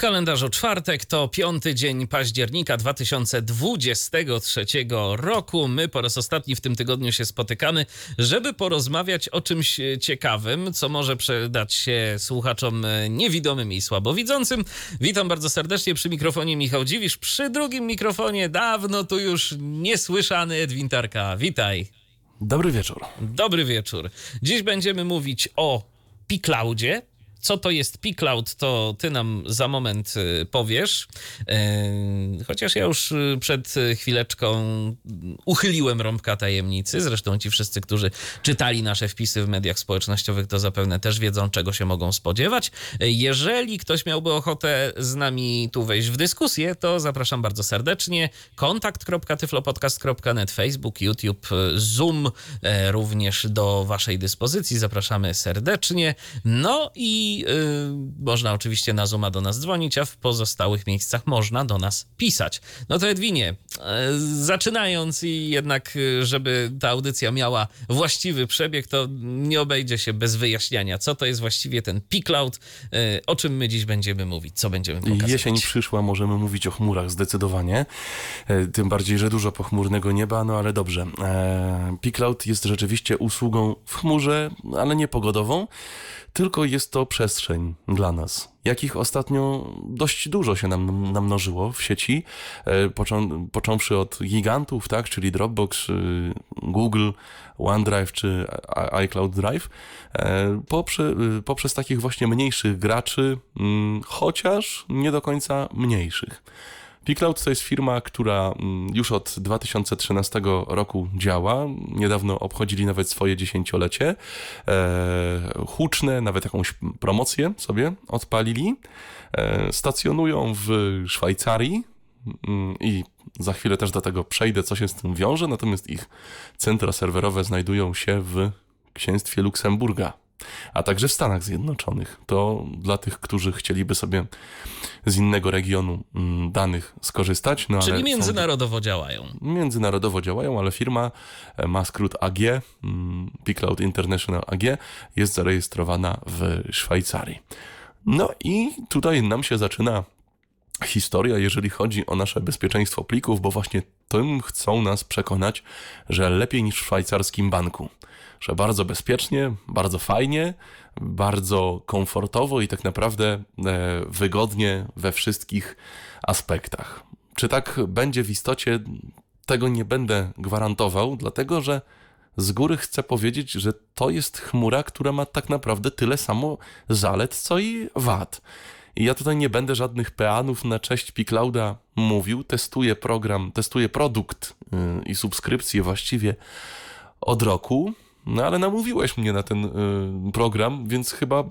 Kalendarzu czwartek to piąty dzień października 2023 roku. My po raz ostatni w tym tygodniu się spotykamy, żeby porozmawiać o czymś ciekawym, co może przydać się słuchaczom niewidomym i słabowidzącym. Witam bardzo serdecznie przy mikrofonie Michał Dziwisz, przy drugim mikrofonie dawno tu już niesłyszany Edwin Tarka. Witaj. Dobry wieczór. Dobry wieczór. Dziś będziemy mówić o Picloudzie, co to jest P-Cloud, to ty nam za moment y, powiesz. Y, chociaż ja już y, przed chwileczką uchyliłem rąbka tajemnicy. Zresztą ci wszyscy, którzy czytali nasze wpisy w mediach społecznościowych, to zapewne też wiedzą, czego się mogą spodziewać. Jeżeli ktoś miałby ochotę z nami tu wejść w dyskusję, to zapraszam bardzo serdecznie. kontakt.tyflopodcast.net, Facebook, YouTube, Zoom również do waszej dyspozycji. Zapraszamy serdecznie. No i i y, można oczywiście na Zooma do nas dzwonić, a w pozostałych miejscach można do nas pisać. No to Edwinie, y, zaczynając i jednak, y, żeby ta audycja miała właściwy przebieg, to nie obejdzie się bez wyjaśniania, co to jest właściwie ten P-Cloud, o czym my dziś będziemy mówić, co będziemy pokazywać. Jesień przyszła, możemy mówić o chmurach zdecydowanie, e, tym bardziej, że dużo pochmurnego nieba, no ale dobrze. E, P-Cloud jest rzeczywiście usługą w chmurze, ale nie pogodową, tylko jest to przestrzeń dla nas. Jakich ostatnio dość dużo się nam namnożyło w sieci, e, począ, począwszy od gigantów, tak, czyli Dropbox, Google, OneDrive czy iCloud Drive, e, poprze, poprzez takich właśnie mniejszych graczy, mm, chociaż nie do końca mniejszych. Pcloud to jest firma, która już od 2013 roku działa. Niedawno obchodzili nawet swoje dziesięciolecie. E, huczne, nawet jakąś promocję sobie odpalili. E, stacjonują w Szwajcarii i za chwilę też do tego przejdę, co się z tym wiąże. Natomiast ich centra serwerowe znajdują się w księstwie Luksemburga a także w Stanach Zjednoczonych. To dla tych, którzy chcieliby sobie z innego regionu mm, danych skorzystać. No, Czyli międzynarodowo są... działają. Międzynarodowo działają, ale firma e, ma skrót AG, mm, P-Cloud International AG, jest zarejestrowana w Szwajcarii. No i tutaj nam się zaczyna historia, jeżeli chodzi o nasze bezpieczeństwo plików, bo właśnie tym chcą nas przekonać, że lepiej niż w szwajcarskim banku że bardzo bezpiecznie, bardzo fajnie, bardzo komfortowo i tak naprawdę e, wygodnie we wszystkich aspektach. Czy tak będzie w istocie, tego nie będę gwarantował, dlatego że z góry chcę powiedzieć, że to jest chmura, która ma tak naprawdę tyle samo zalet, co i wad. I ja tutaj nie będę żadnych peanów na cześć Piclouda mówił. Testuję program, testuję produkt yy, i subskrypcję właściwie od roku. No ale namówiłeś mnie na ten y, program, więc chyba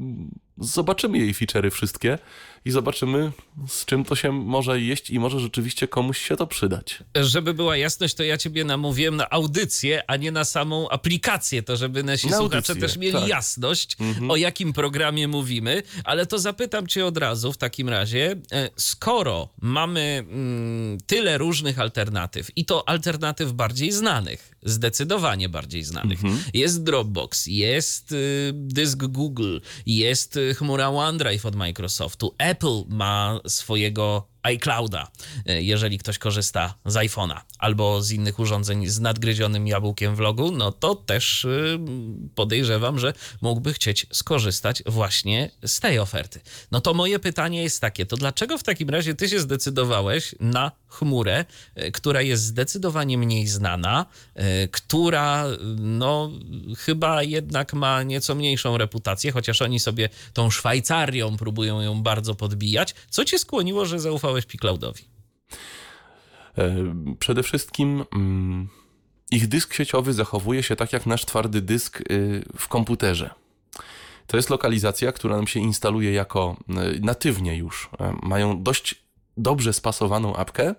zobaczymy jej feature'y wszystkie i zobaczymy, z czym to się może jeść i może rzeczywiście komuś się to przydać. Żeby była jasność, to ja ciebie namówiłem na audycję, a nie na samą aplikację, to żeby nasi na słuchacze audycję, też mieli tak. jasność, mhm. o jakim programie mówimy, ale to zapytam cię od razu w takim razie, e, skoro mamy mm, tyle różnych alternatyw i to alternatyw bardziej znanych, zdecydowanie bardziej znanych. Mhm. Jest Dropbox, jest y, dysk Google, jest y, chmura OneDrive od Microsoftu, Apple ma swojego iClouda, e, jeżeli ktoś korzysta z iPhone'a albo z innych urządzeń z nadgryzionym jabłkiem w logu, no to też y, podejrzewam, że mógłby chcieć skorzystać właśnie z tej oferty. No to moje pytanie jest takie, to dlaczego w takim razie ty się zdecydowałeś na chmurę, e, która jest zdecydowanie mniej znana, e, która no chyba jednak ma nieco mniejszą reputację, chociaż oni sobie tą Szwajcarią próbują ją bardzo podbijać. Co cię skłoniło, że zaufałeś zaufałeś Picloudowi? E, przede wszystkim mm, ich dysk sieciowy zachowuje się tak jak nasz twardy dysk y, w komputerze. To jest lokalizacja, która nam się instaluje jako y, natywnie już. E, mają dość dobrze spasowaną apkę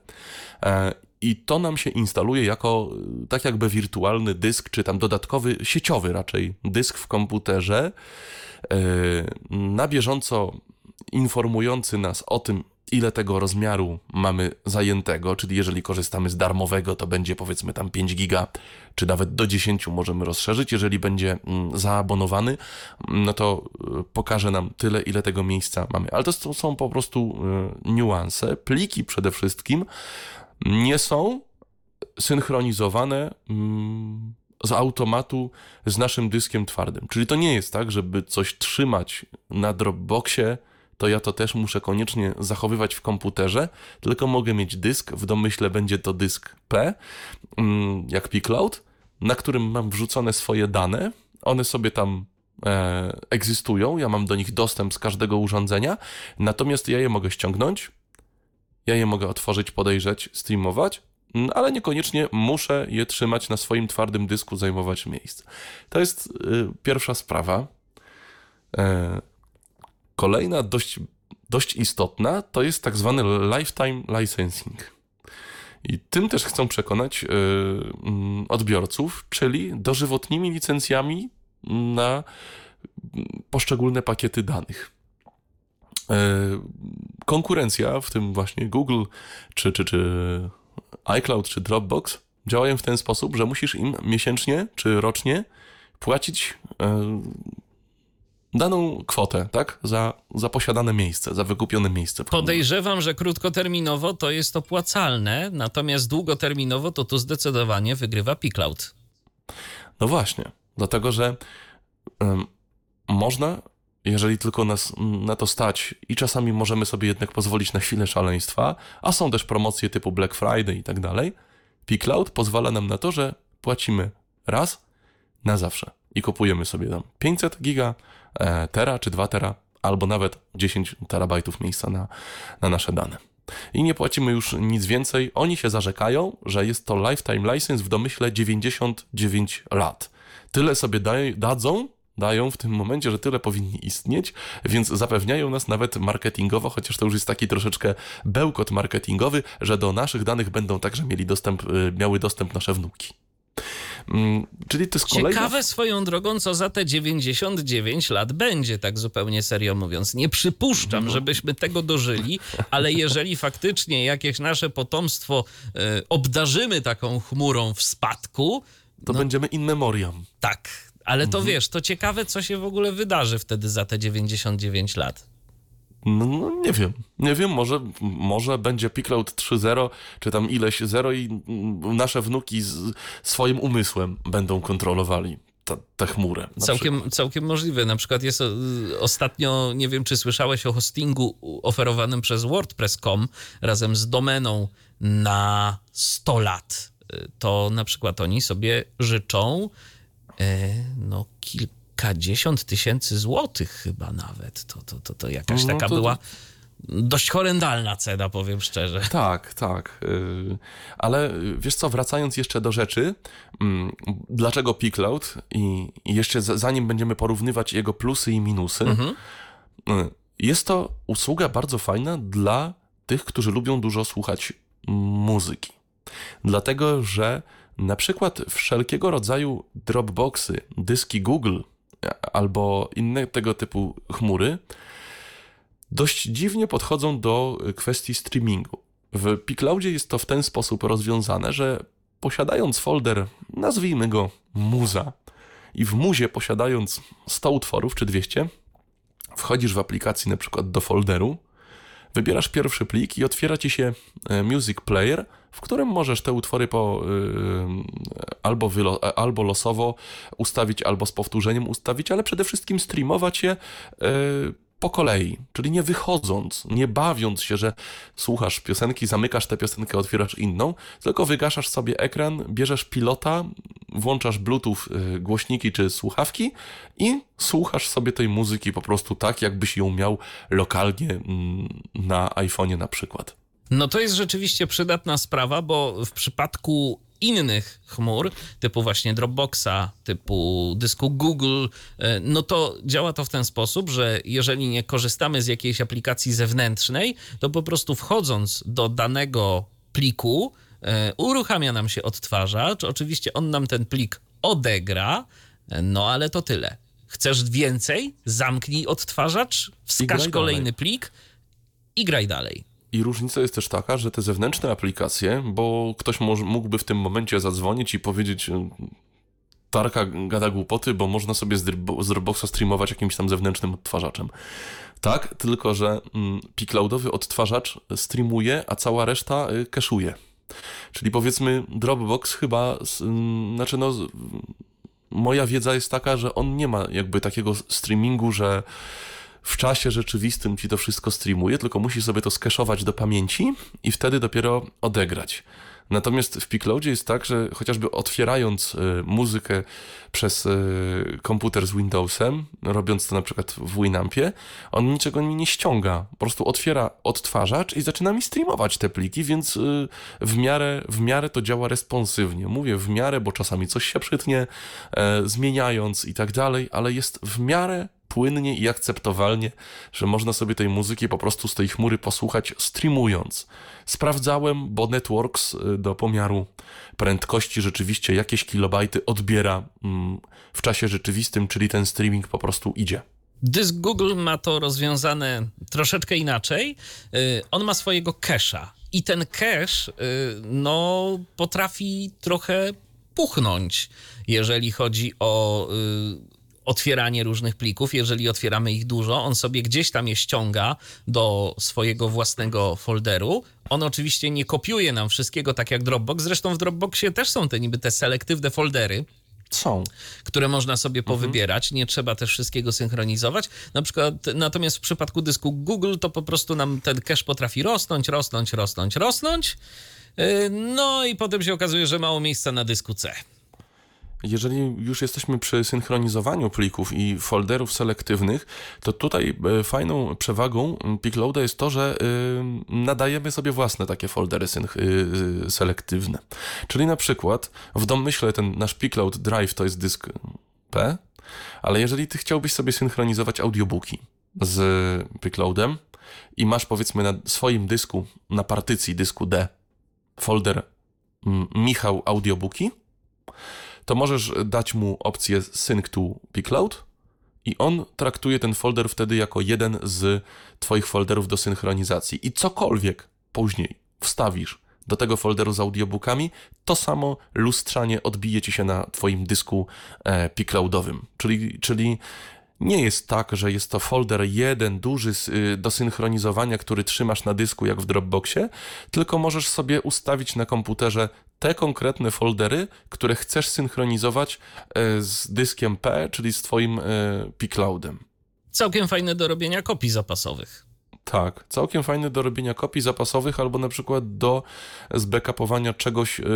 e, i to nam się instaluje jako y, tak jakby wirtualny dysk, czy tam dodatkowy, sieciowy raczej dysk w komputerze. Na bieżąco informujący nas o tym, ile tego rozmiaru mamy zajętego, czyli jeżeli korzystamy z darmowego, to będzie powiedzmy tam 5 giga, czy nawet do 10 możemy rozszerzyć. Jeżeli będzie mm, zaabonowany, mm, no to y, pokaże nam tyle, ile tego miejsca mamy. Ale to są po prostu y, niuanse. Pliki przede wszystkim nie są synchronizowane mm, z automatu z naszym dyskiem twardym. Czyli to nie jest tak, żeby coś trzymać na Dropboxie, to ja to też muszę koniecznie zachowywać w komputerze, tylko mogę mieć dysk, w domyśle będzie to dysk P, mm, jak pCloud, na którym mam wrzucone swoje dane, one sobie tam e, egzystują, ja mam do nich dostęp z każdego urządzenia, natomiast ja je mogę ściągnąć, ja je mogę otworzyć, podejrzeć, streamować, mm, ale niekoniecznie muszę je trzymać na swoim twardym dysku, zajmować miejsce. To jest y, pierwsza sprawa. E, Kolejna dość, dość istotna to jest tak zwany lifetime licensing. I tym też chcą przekonać yy, odbiorców, czyli dożywotnimi licencjami na poszczególne pakiety danych. Yy, konkurencja, w tym właśnie Google, czy, czy, czy iCloud, czy Dropbox, działają w ten sposób, że musisz im miesięcznie czy rocznie płacić yy, daną kwotę, tak? Za, za posiadane miejsce, za wykupione miejsce. Podejrzewam, że krótkoterminowo to jest opłacalne, natomiast długoterminowo to tu zdecydowanie wygrywa Picloud. No właśnie, dlatego że um, można, jeżeli tylko nas na to stać i czasami możemy sobie jednak pozwolić na chwilę szaleństwa, a są też promocje typu Black Friday i tak dalej, Picloud pozwala nam na to, że płacimy raz na zawsze i kupujemy sobie tam 500 giga, tera czy 2 tera, albo nawet 10 terabajtów miejsca na, na nasze dane. I nie płacimy już nic więcej. Oni się zarzekają, że jest to lifetime license w domyśle 99 lat. Tyle sobie daj, dadzą, dają w tym momencie, że tyle powinni istnieć, więc zapewniają nas nawet marketingowo, chociaż to już jest taki troszeczkę bełkot marketingowy, że do naszych danych będą także mieli dostęp, y, miały dostęp nasze wnuki. Mm, czyli to jest kolejna... Ciekawe swoją drogą, co za te 99 lat będzie, tak zupełnie serio mówiąc. Nie przypuszczam, no. żebyśmy tego dożyli, ale jeżeli faktycznie jakieś nasze potomstwo y, obdarzymy taką chmurą w spadku... To no, będziemy in memoriam. Tak, ale to mhm. wiesz, to ciekawe, co się w ogóle wydarzy wtedy za te 99 lat. No, no, nie wiem, nie wiem, może, może będzie Picloud 3.0, czy tam ileś 0 i nasze wnuki z swoim umysłem będą kontrolowali tę chmurę. Całkiem, całkiem możliwe. Na przykład jest y, ostatnio, nie wiem czy słyszałeś o hostingu oferowanym przez WordPress.com razem z domeną na 100 lat. Y, to na przykład oni sobie życzą y, no kilka kilkadziesiąt tysięcy złotych chyba nawet. To, to, to, to jakaś no, taka to... była dość horrendalna cena, powiem szczerze. Tak, tak. Y, ale wiesz co, wracając jeszcze do rzeczy, mm, dlaczego Picloud i jeszcze zanim będziemy porównywać jego plusy i minusy, mhm. Y, jest to usługa bardzo fajna dla tych, którzy lubią dużo słuchać muzyki. Dlatego, że na przykład wszelkiego rodzaju Dropboxy, dyski Google albo inne tego typu chmury dość dziwnie podchodzą do kwestii streamingu. W Picloudzie jest to w ten sposób rozwiązane, że posiadając folder, nazwijmy go muza, i w muzie posiadając 100 utworów czy 200, wchodzisz w aplikacji na przykład do folderu, wybierasz pierwszy plik i otwiera ci się e, Music Player, w którym możesz te utwory po, yy, albo, wylo, albo losowo ustawić, albo z powtórzeniem ustawić, ale przede wszystkim streamować je po kolei, czyli nie wychodząc, nie bawiąc się, że słuchasz piosenki, zamykasz tę piosenkę, otwierasz inną, tylko wygaszasz sobie ekran, bierzesz pilota, włączasz Bluetooth, y, głośniki czy słuchawki i słuchasz sobie tej muzyki po prostu tak, jakbyś ją miał lokalnie mm, na iPhone'ie na przykład. No to jest rzeczywiście przydatna sprawa, bo w przypadku innych chmur, typu właśnie Dropboxa, typu dysku Google, e, no to działa to w ten sposób, że jeżeli nie korzystamy z jakiejś aplikacji zewnętrznej, to po prostu wchodząc do danego pliku, e, uruchamia nam się odtwarzacz. Oczywiście on nam ten plik odegra, e, no ale to tyle. Chcesz więcej? Zamknij odtwarzacz, wskaż kolejny plik i graj dalej. I różnica jest też taka, że te zewnętrzne aplikacje, bo ktoś mógłby w tym momencie zadzwonić i powiedzieć, e, Tarka gada głupoty, bo można sobie z, Dropboxa streamować jakimś tam zewnętrznym odtwarzaczem. Tak, tylko że mm, Picloudowy odtwarzacz streamuje, a cała reszta y, cache'uje. Czyli powiedzmy Dropbox chyba, mm, znaczy no, moja wiedza jest taka, że on nie ma jakby takiego streamingu, że w czasie rzeczywistym ci to wszystko streamuje, tylko musi sobie to skeszować do pamięci i wtedy dopiero odegrać. Natomiast w Picloadzie jest tak, że chociażby otwierając y, muzykę przez y, komputer z Windowsem, robiąc to na przykład w Winampie, on niczego mi nie ściąga. Po prostu otwiera odtwarzacz i zaczyna mi streamować te pliki, więc y, w miarę, w miarę to działa responsywnie. Mówię w miarę, bo czasami coś się przytnie, e, zmieniając i tak dalej, ale jest w miarę płynnie i akceptowalnie, że można sobie tej muzyki po prostu z tej chmury posłuchać streamując. Sprawdzałem, bo Networks y, do pomiaru prędkości rzeczywiście jakieś kilobajty odbiera mm, w czasie rzeczywistym, czyli ten streaming po prostu idzie. Dysk Google ma to rozwiązane troszeczkę inaczej. Y, on ma swojego cache'a i ten cache y, no, potrafi trochę puchnąć, jeżeli chodzi o otwieranie różnych plików. Jeżeli otwieramy ich dużo, on sobie gdzieś tam je ściąga do swojego własnego folderu. On oczywiście nie kopiuje nam wszystkiego tak jak Dropbox. Zresztą w Dropboxie też są te niby te selektywne foldery. Są. Które można sobie mhm. powybierać. Nie trzeba też wszystkiego synchronizować. Na przykład, natomiast w przypadku dysku Google to po prostu nam ten cache potrafi rosnąć, rosnąć, rosnąć, rosnąć. Yy, no i potem się okazuje, że mało miejsca na dysku C. Jeżeli już jesteśmy przy synchronizowaniu plików i folderów selektywnych, to tutaj e, fajną przewagą Pickloada jest to, że e, nadajemy sobie własne takie foldery e, selektywne. Czyli na przykład w domyśle ten nasz Pickload Drive to jest dysk P, ale jeżeli ty chciałbyś sobie synchronizować audiobooki z Pickloadem i masz powiedzmy na swoim dysku, na partycji dysku D folder Michał Audiobooki, to możesz dać mu opcję Sync to Pcloud i on traktuje ten folder wtedy jako jeden z Twoich folderów do synchronizacji. I cokolwiek później wstawisz do tego folderu z audiobookami, to samo lustrzanie odbije ci się na Twoim dysku e, Pcloudowym. Czyli, czyli nie jest tak, że jest to folder jeden duży y, do synchronizowania, który trzymasz na dysku jak w Dropboxie, tylko możesz sobie ustawić na komputerze te konkretne foldery, które chcesz synchronizować e, z dyskiem P, czyli z twoim e, pCloudem. Całkiem fajne do robienia kopii zapasowych. Tak, całkiem fajne do robienia kopii zapasowych albo na przykład do zbackupowania czegoś yy,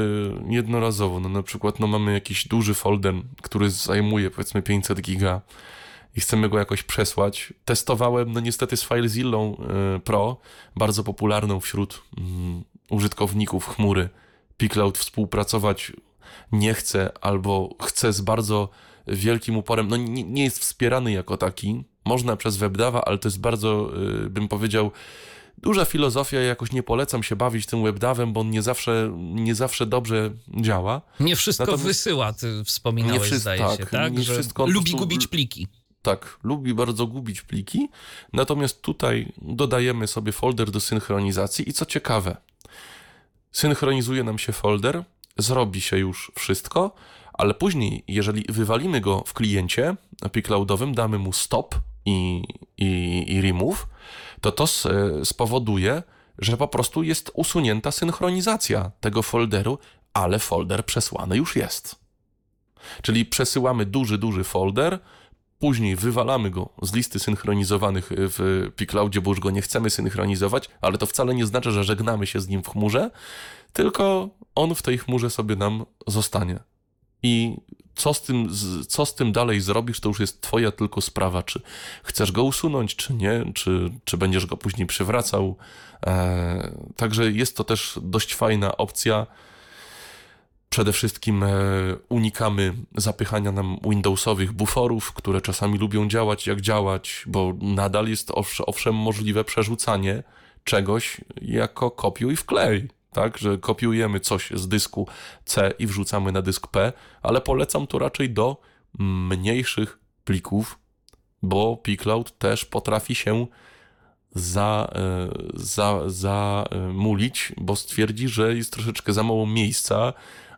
jednorazowo. No na przykład no mamy jakiś duży folder, który zajmuje powiedzmy 500 giga i chcemy go jakoś przesłać. Testowałem no niestety z FileZilla yy, Pro, bardzo popularną wśród yy, użytkowników chmury Picloud współpracować nie chce albo chce z bardzo wielkim uporem, no nie, nie jest wspierany jako taki. Można przez WebDAVa, ale to jest bardzo, y, bym powiedział, duża filozofia. Ja jakoś nie polecam się bawić tym WebDAVem, bo on nie zawsze, nie zawsze dobrze działa. Nie wszystko Natomiast... wysyła, ty wspominałeś, nie wszystko, zdaje się, tak? tak? Nie wszystko, lubi prostu... gubić pliki. Tak, lubi bardzo gubić pliki. Natomiast tutaj dodajemy sobie folder do synchronizacji i co ciekawe, synchronizuje nam się folder, zrobi się już wszystko, ale później, jeżeli wywalimy go w kliencie pCloudowym, damy mu stop i, i, i remove, to to spowoduje, że po prostu jest usunięta synchronizacja tego folderu, ale folder przesłany już jest. Czyli przesyłamy duży, duży folder, później wywalamy go z listy synchronizowanych w pCloudzie, bo już go nie chcemy synchronizować, ale to wcale nie znaczy, że żegnamy się z nim w chmurze, tylko on w tej chmurze sobie nam zostanie. I co z tym, co z tym dalej zrobisz, to już jest twoja tylko sprawa, czy chcesz go usunąć, czy nie, czy, czy będziesz go później przywracał. Eee, także jest to też dość fajna opcja. Przede wszystkim e, unikamy zapychania nam Windowsowych buforów, które czasami lubią działać jak działać, bo nadal jest owszem możliwe przerzucanie czegoś jako kopiuj i wklej. Tak, że kopiujemy coś z dysku C i wrzucamy na dysk P, ale polecam to raczej do mniejszych plików, bo pCloud też potrafi się za, e, za, zamulić, bo stwierdzi, że jest troszeczkę za mało miejsca,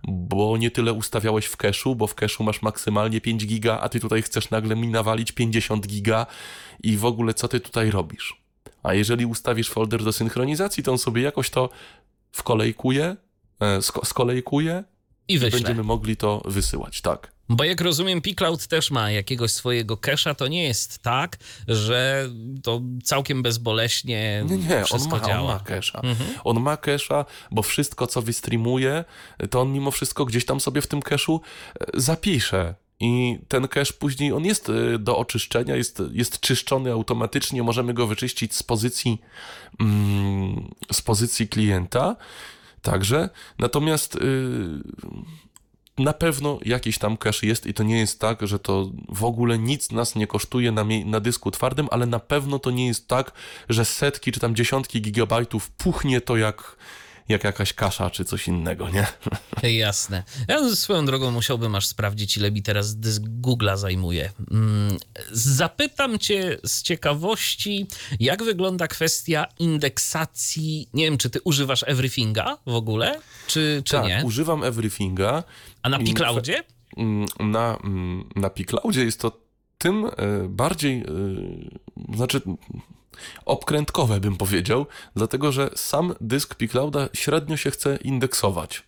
bo nie tyle ustawiałeś w cache'u, bo w cache'u masz maksymalnie 5 giga, a ty tutaj chcesz nagle mi nawalić 50 giga i w ogóle co ty tutaj robisz? A jeżeli ustawisz folder do synchronizacji, to on sobie jakoś to wkolejkuje, e, skolejkuje i, i będziemy mogli to wysyłać, tak. Bo jak rozumiem, pCloud też ma jakiegoś swojego cache'a, to nie jest tak, że to całkiem bezboleśnie nie, nie, on ma, działa. on ma cache'a. Mhm. On ma cache'a, bo wszystko, co wystreamuje, to on mimo wszystko gdzieś tam sobie w tym cache'u e, zapisze. I ten cache później, on jest e, do oczyszczenia, jest, jest czyszczony automatycznie, możemy go wyczyścić z pozycji, mm, z pozycji klienta. Także, natomiast yy, na pewno jakiś tam cache jest i to nie jest tak, że to w ogóle nic nas nie kosztuje na, na dysku twardym, ale na pewno to nie jest tak, że setki czy tam dziesiątki gigabajtów puchnie to jak jak jakaś kasza czy coś innego, nie? Jasne. Ja swoją drogą musiałbym aż sprawdzić, ile mi teraz dysk Google'a zajmuje. Mm, zapytam cię z ciekawości, jak wygląda kwestia indeksacji. Nie wiem, czy ty używasz Everythinga w ogóle, czy, czy tak, nie? używam Everythinga. A na Picloudzie? Mm, na, mm, na Picloudzie jest to tym e, bardziej, e, znaczy obkrętkowe, bym powiedział, dlatego że sam dysk pClouda średnio się chce indeksować.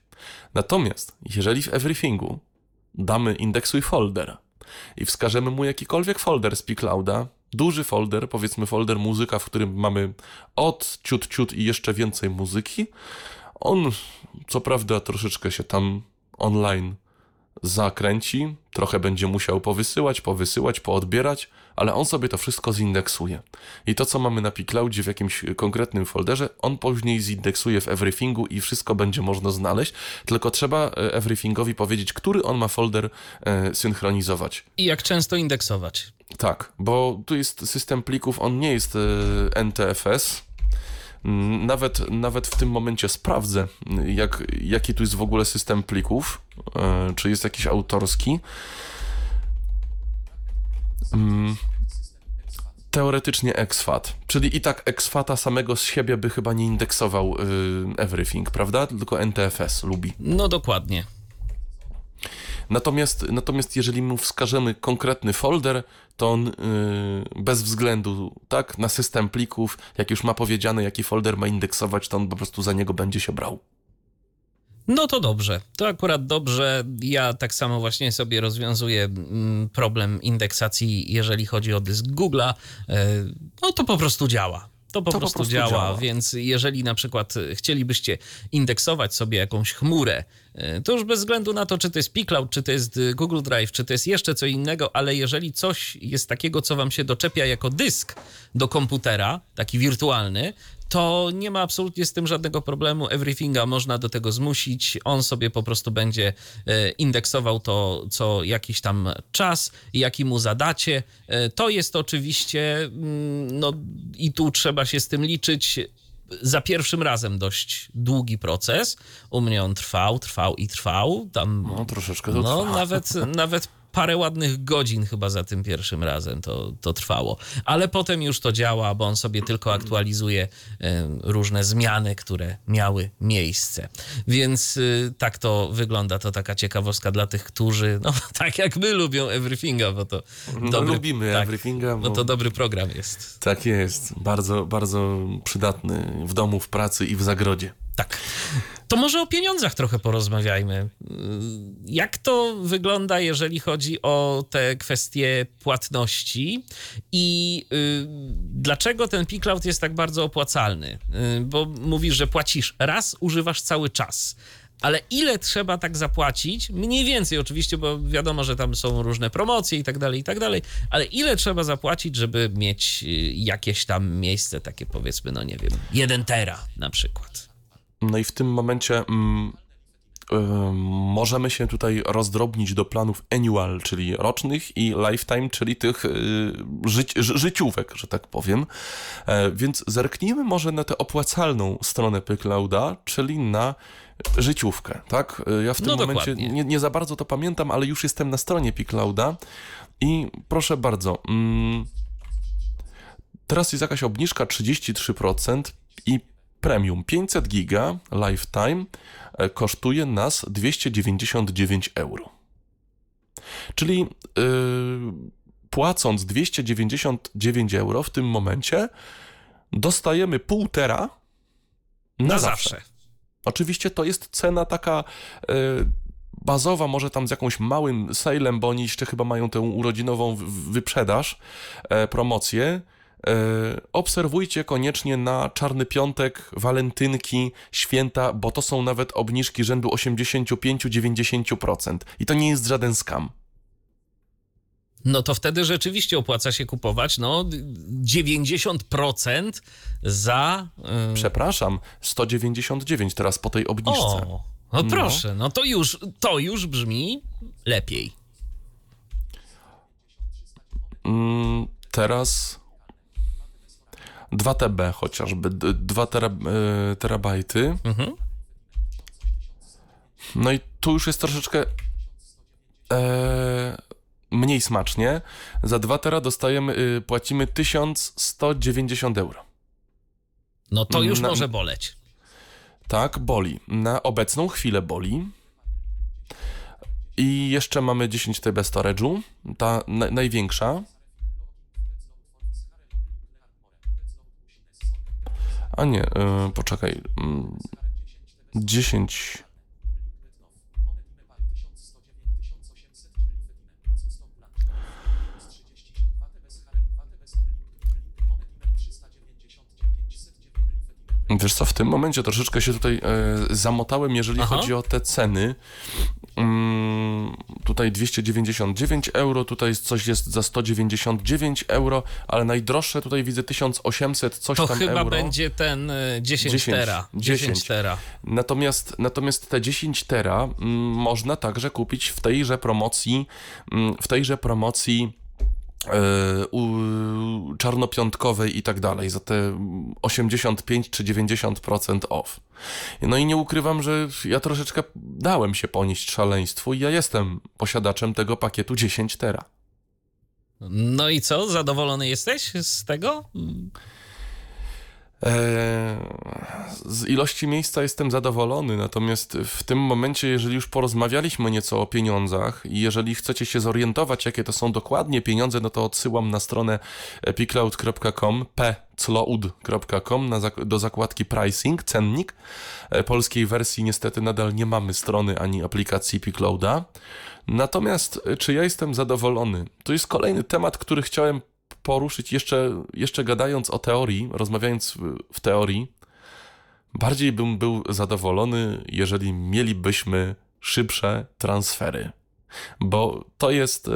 Natomiast jeżeli w Everythingu damy indeksuj folder i wskażemy mu jakikolwiek folder z pClouda, duży folder, powiedzmy folder muzyka, w którym mamy od ciut ciut i jeszcze więcej muzyki, on co prawda troszeczkę się tam online zakręci, trochę będzie musiał powysyłać, powysyłać, poodbierać, ale on sobie to wszystko zindeksuje. I to, co mamy na pCloudzie w jakimś konkretnym folderze, on później zindeksuje w Everythingu i wszystko będzie można znaleźć, tylko trzeba e, Everythingowi powiedzieć, który on ma folder e, synchronizować. I jak często indeksować. Tak, bo tu jest system plików, on nie jest e, NTFS, nawet, nawet w tym momencie sprawdzę, jak, jaki tu jest w ogóle system plików, e, czy jest jakiś autorski. Mm, teoretycznie exFAT, czyli i tak exFATA samego z siebie by chyba nie indeksował y, everything, prawda? Tylko NTFS lubi. No dokładnie. Natomiast, natomiast jeżeli mu wskażemy konkretny folder, to on yy, bez względu tak, na system plików, jak już ma powiedziane, jaki folder ma indeksować, to on po prostu za niego będzie się brał. No to dobrze. To akurat dobrze. Ja tak samo właśnie sobie rozwiązuję mm, problem indeksacji, jeżeli chodzi o dysk Google'a. E, no to po prostu działa. To po, to prostu, po prostu działa, działa, więc jeżeli na przykład chcielibyście indeksować sobie jakąś chmurę, e, to już bez względu na to, czy to jest pCloud, czy to jest Google Drive, czy to jest jeszcze co innego, ale jeżeli coś jest takiego, co wam się doczepia jako dysk do komputera, taki wirtualny, to nie ma absolutnie z tym żadnego problemu. Everythinga można do tego zmusić. On sobie po prostu będzie e, indeksował to co jakiś tam czas, jaki mu zadacie. E, to jest oczywiście, mm, no i tu trzeba się z tym liczyć za pierwszym razem dość długi proces. U mnie on trwał, trwał i trwał. Tam, no, troszeczkę to no, trwa. Nawet, nawet parę ładnych godzin chyba za tym pierwszym razem to, to trwało. Ale potem już to działa, bo on sobie tylko aktualizuje różne zmiany, które miały miejsce. Więc y, tak to wygląda. To taka ciekawostka dla tych, którzy, no tak jak my lubią Everythinga, bo to no, dobry, lubimy tak, Everythinga, bo, bo to dobry program jest. Tak jest. Bardzo, bardzo przydatny w domu, w pracy i w zagrodzie. Tak. To może o pieniądzach trochę porozmawiajmy. Jak to wygląda, jeżeli chodzi o te kwestie płatności i y, dlaczego ten pCloud jest tak bardzo opłacalny? Y, bo mówisz, że płacisz raz, używasz cały czas. Ale ile trzeba tak zapłacić? Mniej więcej oczywiście, bo wiadomo, że tam są różne promocje i tak dalej, i tak dalej, ale ile trzeba zapłacić, żeby mieć y, jakieś tam miejsce takie powiedzmy, no nie wiem, jeden tera na przykład? No i w tym momencie mm, y, możemy się tutaj rozdrobnić do planów annual, czyli rocznych, i lifetime, czyli tych y, ży, życiówek, że tak powiem. E, więc zerknijmy może na tę opłacalną stronę PyClouda, czyli na życiówkę, tak? E, ja w tym no momencie nie, nie, za bardzo to pamiętam, ale już jestem na stronie PyClouda I proszę bardzo, mm, teraz jest jakaś obniżka 33% i premium 500 giga lifetime e, kosztuje nas 299 euro. Czyli yy, płacąc 299 euro w tym momencie dostajemy pół tera na, na zawsze. zawsze. Oczywiście to jest cena taka yy, bazowa, może tam z jakąś małym salem, bo oni jeszcze chyba mają tę urodzinową wyprzedaż, promocję. E, obserwujcie koniecznie na Czarny Piątek, Walentynki, Święta, bo to są nawet obniżki rzędu 85-90%. I to nie jest żaden skam. No to wtedy rzeczywiście opłaca się kupować no 90% za. Yy... Przepraszam, 199 teraz po tej obniżce. O, no, no proszę, no to już, to już brzmi lepiej. Mm, teraz 2 TB chociażby, 2 tera, e, terabajty. Mhm. No i tu już jest troszeczkę e, mniej smacznie. Za 2 tera dostajemy, y, płacimy 1190 euro. No to już Na, może boleć. Tak, boli. Na obecną chwilę boli. I jeszcze mamy 10 TB storage'u, ta na, największa. A nie, yy, poczekaj. Yy, 10. Wiesz co, w tym momencie troszeczkę się tutaj e, zamotałem, jeżeli Aha. chodzi o te ceny. Mm, tutaj 299 euro, tutaj coś jest za 199 euro, ale najdroższe tutaj widzę 1800 coś to tam euro. To chyba będzie ten 10, 10 tera. 10, 10 tera. Natomiast, natomiast te 10 tera mm, można także kupić w tejże promocji, mm, w tejże promocji czarnopiątkowej i tak dalej, za te 85 czy 90% off. No i nie ukrywam, że ja troszeczkę dałem się ponieść szaleństwu i ja jestem posiadaczem tego pakietu 10 tera. No i co, zadowolony jesteś z tego? E, z ilości miejsca jestem zadowolony, natomiast w tym momencie, jeżeli już porozmawialiśmy nieco o pieniądzach i jeżeli chcecie się zorientować, jakie to są dokładnie pieniądze, no to odsyłam na stronę pcloud.com, pcloud.com do zakładki pricing, cennik. E, polskiej wersji niestety nadal nie mamy strony ani aplikacji pclouda. Natomiast e, czy ja jestem zadowolony? To jest kolejny temat, który chciałem poruszyć jeszcze, jeszcze gadając o teorii, rozmawiając w, teorii, bardziej bym był zadowolony, jeżeli mielibyśmy szybsze transfery. Bo to jest, e,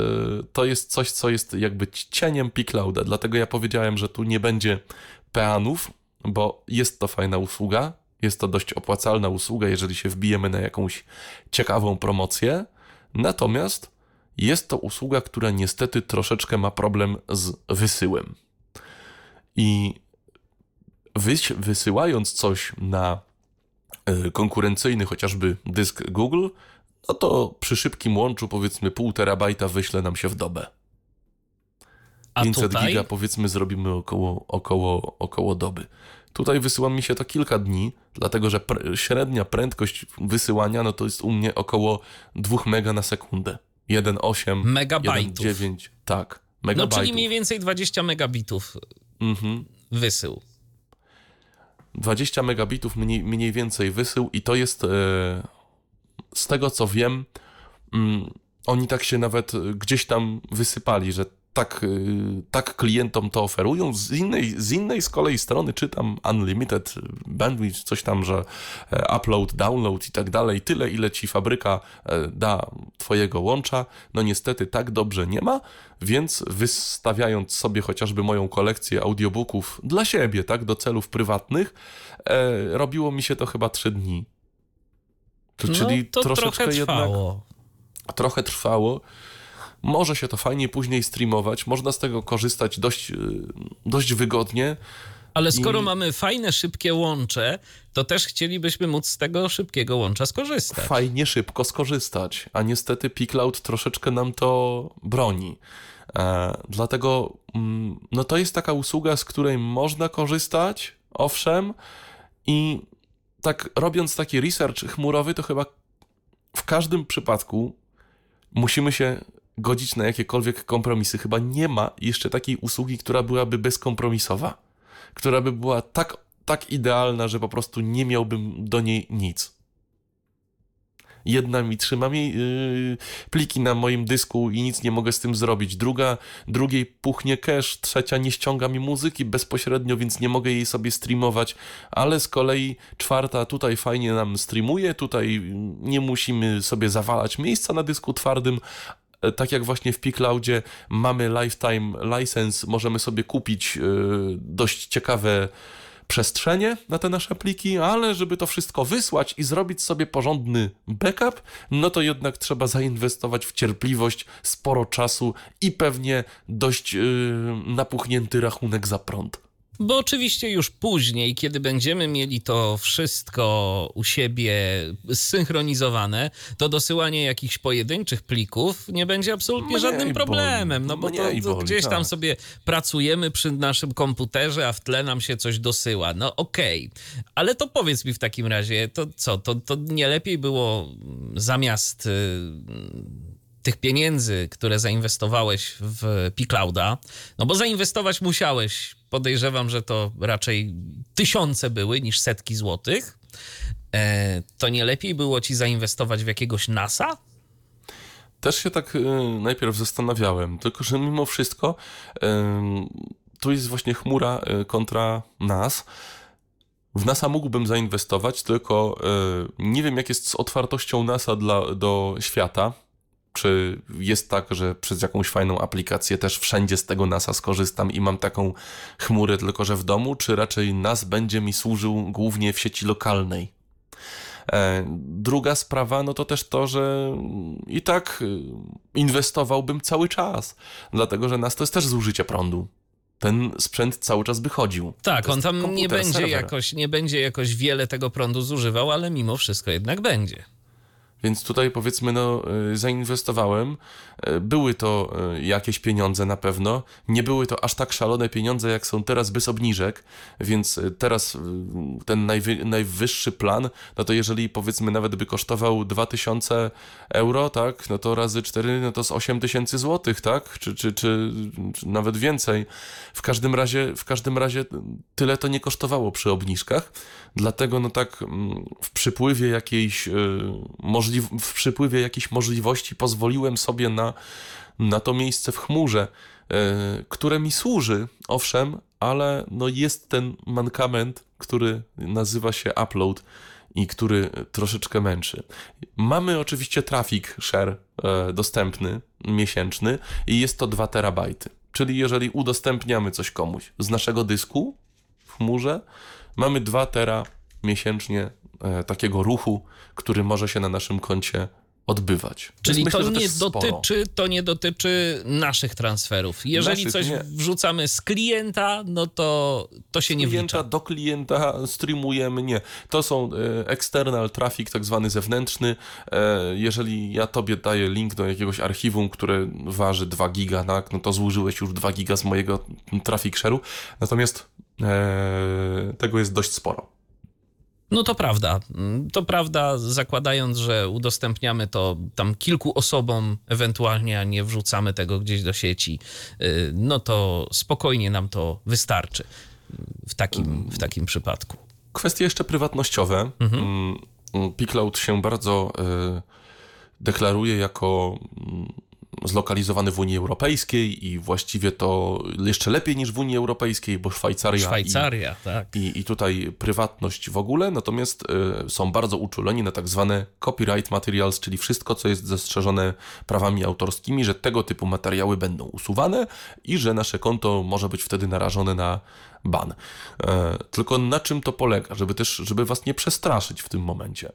to jest coś, co jest jakby cieniem Piclouda. Dlatego ja powiedziałem, że tu nie będzie peanów, bo jest to fajna usługa. Jest to dość opłacalna usługa, jeżeli się wbijemy na jakąś ciekawą promocję. Natomiast jest to usługa, która niestety troszeczkę ma problem z wysyłem. I wysyłając coś na e, konkurencyjny chociażby dysk Google, no to przy szybkim łączu powiedzmy pół terabajta wyśle nam się w dobę. A 500 tutaj? giga powiedzmy zrobimy około, około, około doby. Tutaj wysyła mi się to kilka dni, dlatego że średnia prędkość wysyłania no to jest u mnie około 2 mega na sekundę. 1,8, megabajtów. 1,9, tak, megabajtów. No czyli mniej więcej 20 megabitów mhm. wysył. 20 megabitów mniej, mniej więcej wysył i to jest e, z tego co wiem, mm, oni tak się nawet gdzieś tam wysypali, że tak, y, tak klientom to oferują. Z innej, z innej z kolei strony czytam unlimited bandwidth, coś tam, że e, upload, download i tak dalej, tyle ile ci fabryka e, da twojego łącza. No niestety tak dobrze nie ma, więc wystawiając sobie chociażby moją kolekcję audiobooków dla siebie, tak, do celów prywatnych, e, robiło mi się to chyba trzy dni. To, czyli no, to troszeczkę trochę trwało. jednak trochę trwało może się to fajnie później streamować, można z tego korzystać dość, y, dość wygodnie. Ale skoro I... mamy fajne, szybkie łącze, to też chcielibyśmy móc z tego szybkiego łącza skorzystać. Fajnie, szybko skorzystać, a niestety Picloud troszeczkę nam to broni. E, dlatego mm, no to jest taka usługa, z której można korzystać, owszem, i tak robiąc taki research chmurowy, to chyba w każdym przypadku musimy się godzić na jakiekolwiek kompromisy. Chyba nie ma jeszcze takiej usługi, która byłaby bezkompromisowa, która by była tak, tak idealna, że po prostu nie miałbym do niej nic jedna mi trzyma mi yy, pliki na moim dysku i nic nie mogę z tym zrobić. Druga, drugiej puchnie cache, trzecia nie ściąga mi muzyki bezpośrednio, więc nie mogę jej sobie streamować, ale z kolei czwarta tutaj fajnie nam streamuje, tutaj nie musimy sobie zawalać miejsca na dysku twardym, tak jak właśnie w Picloudzie mamy lifetime license, możemy sobie kupić yy, dość ciekawe przestrzenie na te nasze pliki, ale żeby to wszystko wysłać i zrobić sobie porządny backup, no to jednak trzeba zainwestować w cierpliwość, sporo czasu i pewnie dość yy, napuchnięty rachunek za prąd. Bo oczywiście już później, kiedy będziemy mieli to wszystko u siebie zsynchronizowane, to dosyłanie jakichś pojedynczych plików nie będzie absolutnie żadnym problemem. No bo to, to boli, gdzieś tam tak. sobie pracujemy przy naszym komputerze, a w tle nam się coś dosyła. No okej, okay. ale to powiedz mi w takim razie, to co, to, to nie lepiej było zamiast. Tych pieniędzy, które zainwestowałeś w Piclouda, no bo zainwestować musiałeś, podejrzewam, że to raczej tysiące były niż setki złotych, e, to nie lepiej było ci zainwestować w jakiegoś NASA? Też się tak e, najpierw zastanawiałem, tylko że mimo wszystko e, tu jest właśnie chmura kontra nas. W NASA mógłbym zainwestować, tylko nie wiem, jak jest z otwartością NASA dla, do świata. Czy jest tak, że przez jakąś fajną aplikację też wszędzie z tego NASA skorzystam i mam taką chmurę tylko, że w domu, czy raczej NAS będzie mi służył głównie w sieci lokalnej? E, druga sprawa, no to też to, że i tak y, inwestowałbym cały czas, dlatego że NAS to jest też zużycie prądu ten sprzęt cały czas by chodził. Tak, on tam nie będzie, jakoś, nie będzie jakoś wiele tego prądu zużywał, ale mimo wszystko jednak będzie. Więc tutaj powiedzmy, no, y, zainwestowałem. Y, były to y, jakieś pieniądze na pewno. Nie były to aż tak szalone pieniądze, jak są teraz bez obniżek, więc teraz ten najwy, najwyższy plan, no to jeżeli powiedzmy nawet by kosztował 2000 euro, tak, no to razy 4, no to z 8000 złotych, tak, czy, czy, czy, czy nawet więcej. W każdym razie, w każdym razie tyle to nie kosztowało przy obniżkach, dlatego no tak mm, w przypływie jakiejś możliwości w przypływie jakichś możliwości pozwoliłem sobie na, na to miejsce w chmurze, e, które mi służy, owszem, ale no jest ten mankament, który nazywa się upload i który troszeczkę męczy. Mamy oczywiście trafik share e, dostępny, miesięczny i jest to 2 terabajty. Czyli jeżeli udostępniamy coś komuś z naszego dysku w chmurze, mamy 2 tera miesięcznie takiego ruchu, który może się na naszym koncie odbywać. Czyli myślę, to, nie dotyczy, to nie dotyczy naszych transferów. Jeżeli naszych, coś nie. wrzucamy z klienta, no to to się z nie klienta wlicza. do klienta streamujemy, nie. To są e, external traffic, tak zwany zewnętrzny. E, jeżeli ja tobie daję link do jakiegoś archiwum, które waży 2 giga, tak, no to zużyłeś już 2 giga z mojego traffic share'u. Natomiast e, tego jest dość sporo. No to prawda. To prawda, zakładając, że udostępniamy to tam kilku osobom ewentualnie, a nie wrzucamy tego gdzieś do sieci, y, no to spokojnie nam to wystarczy w takim, w takim przypadku. Kwestie jeszcze prywatnościowe. Mhm. Mm, Picloud się bardzo y, deklaruje jako mm, zlokalizowany w Unii Europejskiej i właściwie to jeszcze lepiej niż w Unii Europejskiej, bo Szwajcaria. Szwajcaria, i, tak. I, I tutaj prywatność w ogóle, natomiast y, są bardzo uczuleni na tak zwane copyright materials, czyli wszystko, co jest zastrzeżone prawami autorskimi, że tego typu materiały będą usuwane i że nasze konto może być wtedy narażone na ban. E, tylko na czym to polega, żeby też, żeby was nie przestraszyć w tym momencie.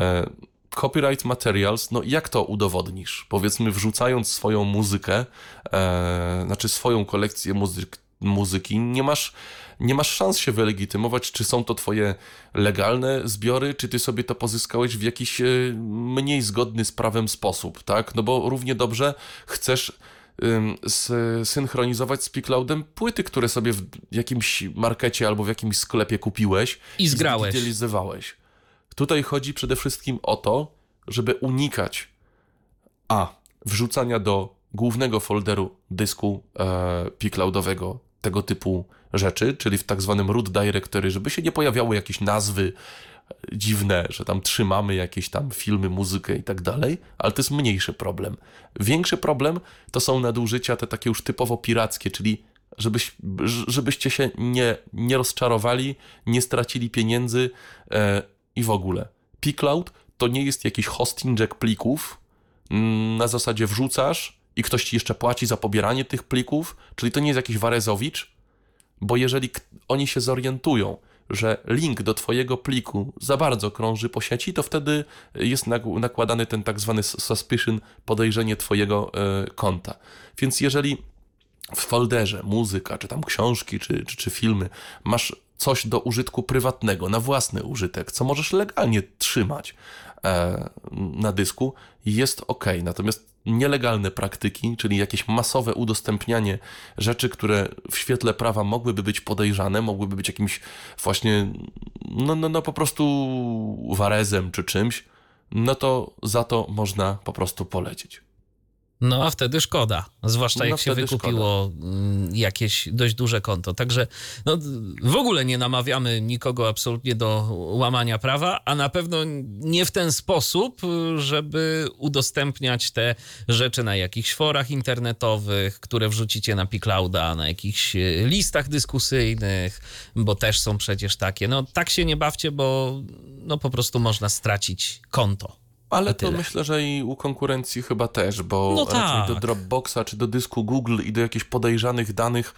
E, copyright materials, no jak to udowodnisz? Powiedzmy, wrzucając swoją muzykę, e, znaczy swoją kolekcję muzyk muzyki, nie masz, nie masz szans się wylegitymować, czy są to twoje legalne zbiory, czy ty sobie to pozyskałeś w jakiś e, mniej zgodny z prawem sposób, tak? No bo równie dobrze chcesz synchronizować z Picloudem płyty, które sobie w jakimś markecie albo w jakimś sklepie kupiłeś i zgrałeś. I Tutaj chodzi przede wszystkim o to, żeby unikać a. wrzucania do głównego folderu dysku e, Picloudowego tego typu rzeczy, czyli w tak zwanym root directory, żeby się nie pojawiały jakieś nazwy dziwne, że tam trzymamy jakieś tam filmy, muzykę i tak dalej, ale to jest mniejszy problem. Większy problem to są nadużycia te takie już typowo pirackie, czyli żebyś, żebyście się nie, nie rozczarowali, nie stracili pieniędzy e, i w ogóle. Pcloud to nie jest jakiś hosting jack plików, mm, na zasadzie wrzucasz i ktoś ci jeszcze płaci za pobieranie tych plików, czyli to nie jest jakiś Warezowicz, bo jeżeli oni się zorientują, że link do Twojego pliku za bardzo krąży po sieci, to wtedy jest nakładany ten tak zwany suspicion, podejrzenie Twojego e, konta. Więc jeżeli w folderze muzyka, czy tam książki, czy, czy, czy filmy masz coś do użytku prywatnego, na własny użytek, co możesz legalnie trzymać e, na dysku, jest ok. Natomiast nielegalne praktyki, czyli jakieś masowe udostępnianie rzeczy, które w świetle prawa mogłyby być podejrzane, mogłyby być jakimś właśnie, no, no, no po prostu warezem czy czymś, no to za to można po prostu polecić. No a wtedy szkoda, zwłaszcza no, jak się wykupiło szkoda. Mm, jakieś dość duże konto. Także no, w ogóle nie namawiamy nikogo absolutnie do łamania prawa, a na pewno nie w ten sposób, żeby udostępniać te rzeczy na jakichś forach internetowych, które wrzucicie na Piclouda, na jakichś e, listach dyskusyjnych, bo też są przecież takie. No tak się nie bawcie, bo no po prostu można stracić konto. Ale to myślę, że i u konkurencji chyba też, bo no raczej tak. do Dropboxa czy do dysku Google i do jakichś podejrzanych danych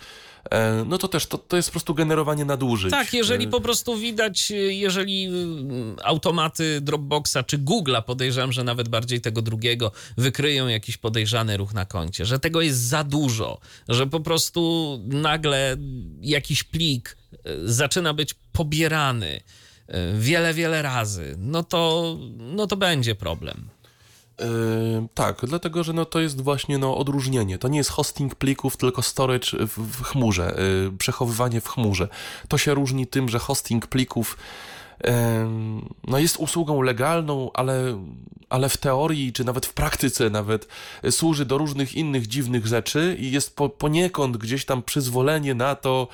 e, no to też to, to jest po prostu generowanie nadużyć. Tak, jeżeli e, po prostu widać, jeżeli mm, automaty Dropboxa czy Google'a, podejrzewam, że nawet bardziej tego drugiego, wykryją jakiś podejrzany ruch na koncie, że tego jest za dużo, że po prostu nagle jakiś plik e, zaczyna być pobierany wiele, wiele razy, no to, no to będzie problem. Yy, tak, dlatego że no to jest właśnie no, odróżnienie. To nie jest hosting plików, tylko storage w, w chmurze, yy, przechowywanie w chmurze. To się różni tym, że hosting plików yy, no jest usługą legalną, ale, ale w teorii, czy nawet w praktyce nawet służy do różnych innych dziwnych rzeczy i jest po, poniekąd gdzieś tam przyzwolenie na to,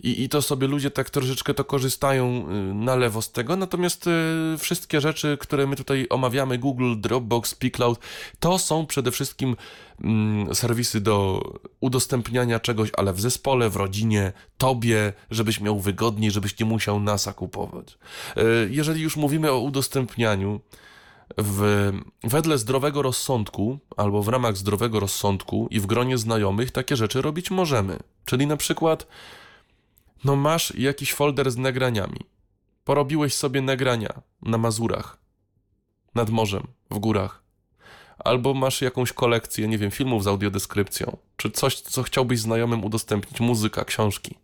i, i to sobie ludzie tak troszeczkę to korzystają y, na lewo z tego, natomiast y, wszystkie rzeczy, które my tutaj omawiamy, Google, Dropbox, Pcloud, to są przede wszystkim mm, serwisy do udostępniania czegoś, ale w zespole, w rodzinie, tobie, żebyś miał wygodniej, żebyś nie musiał NASA kupować. Y, jeżeli już mówimy o udostępnianiu, w, wedle zdrowego rozsądku, albo w ramach zdrowego rozsądku i w gronie znajomych takie rzeczy robić możemy. Czyli na przykład no masz jakiś folder z nagraniami. Porobiłeś sobie nagrania na Mazurach, nad morzem, w górach. Albo masz jakąś kolekcję, nie wiem, filmów z audiodeskrypcją, czy coś, co chciałbyś znajomym udostępnić, muzyka, książki.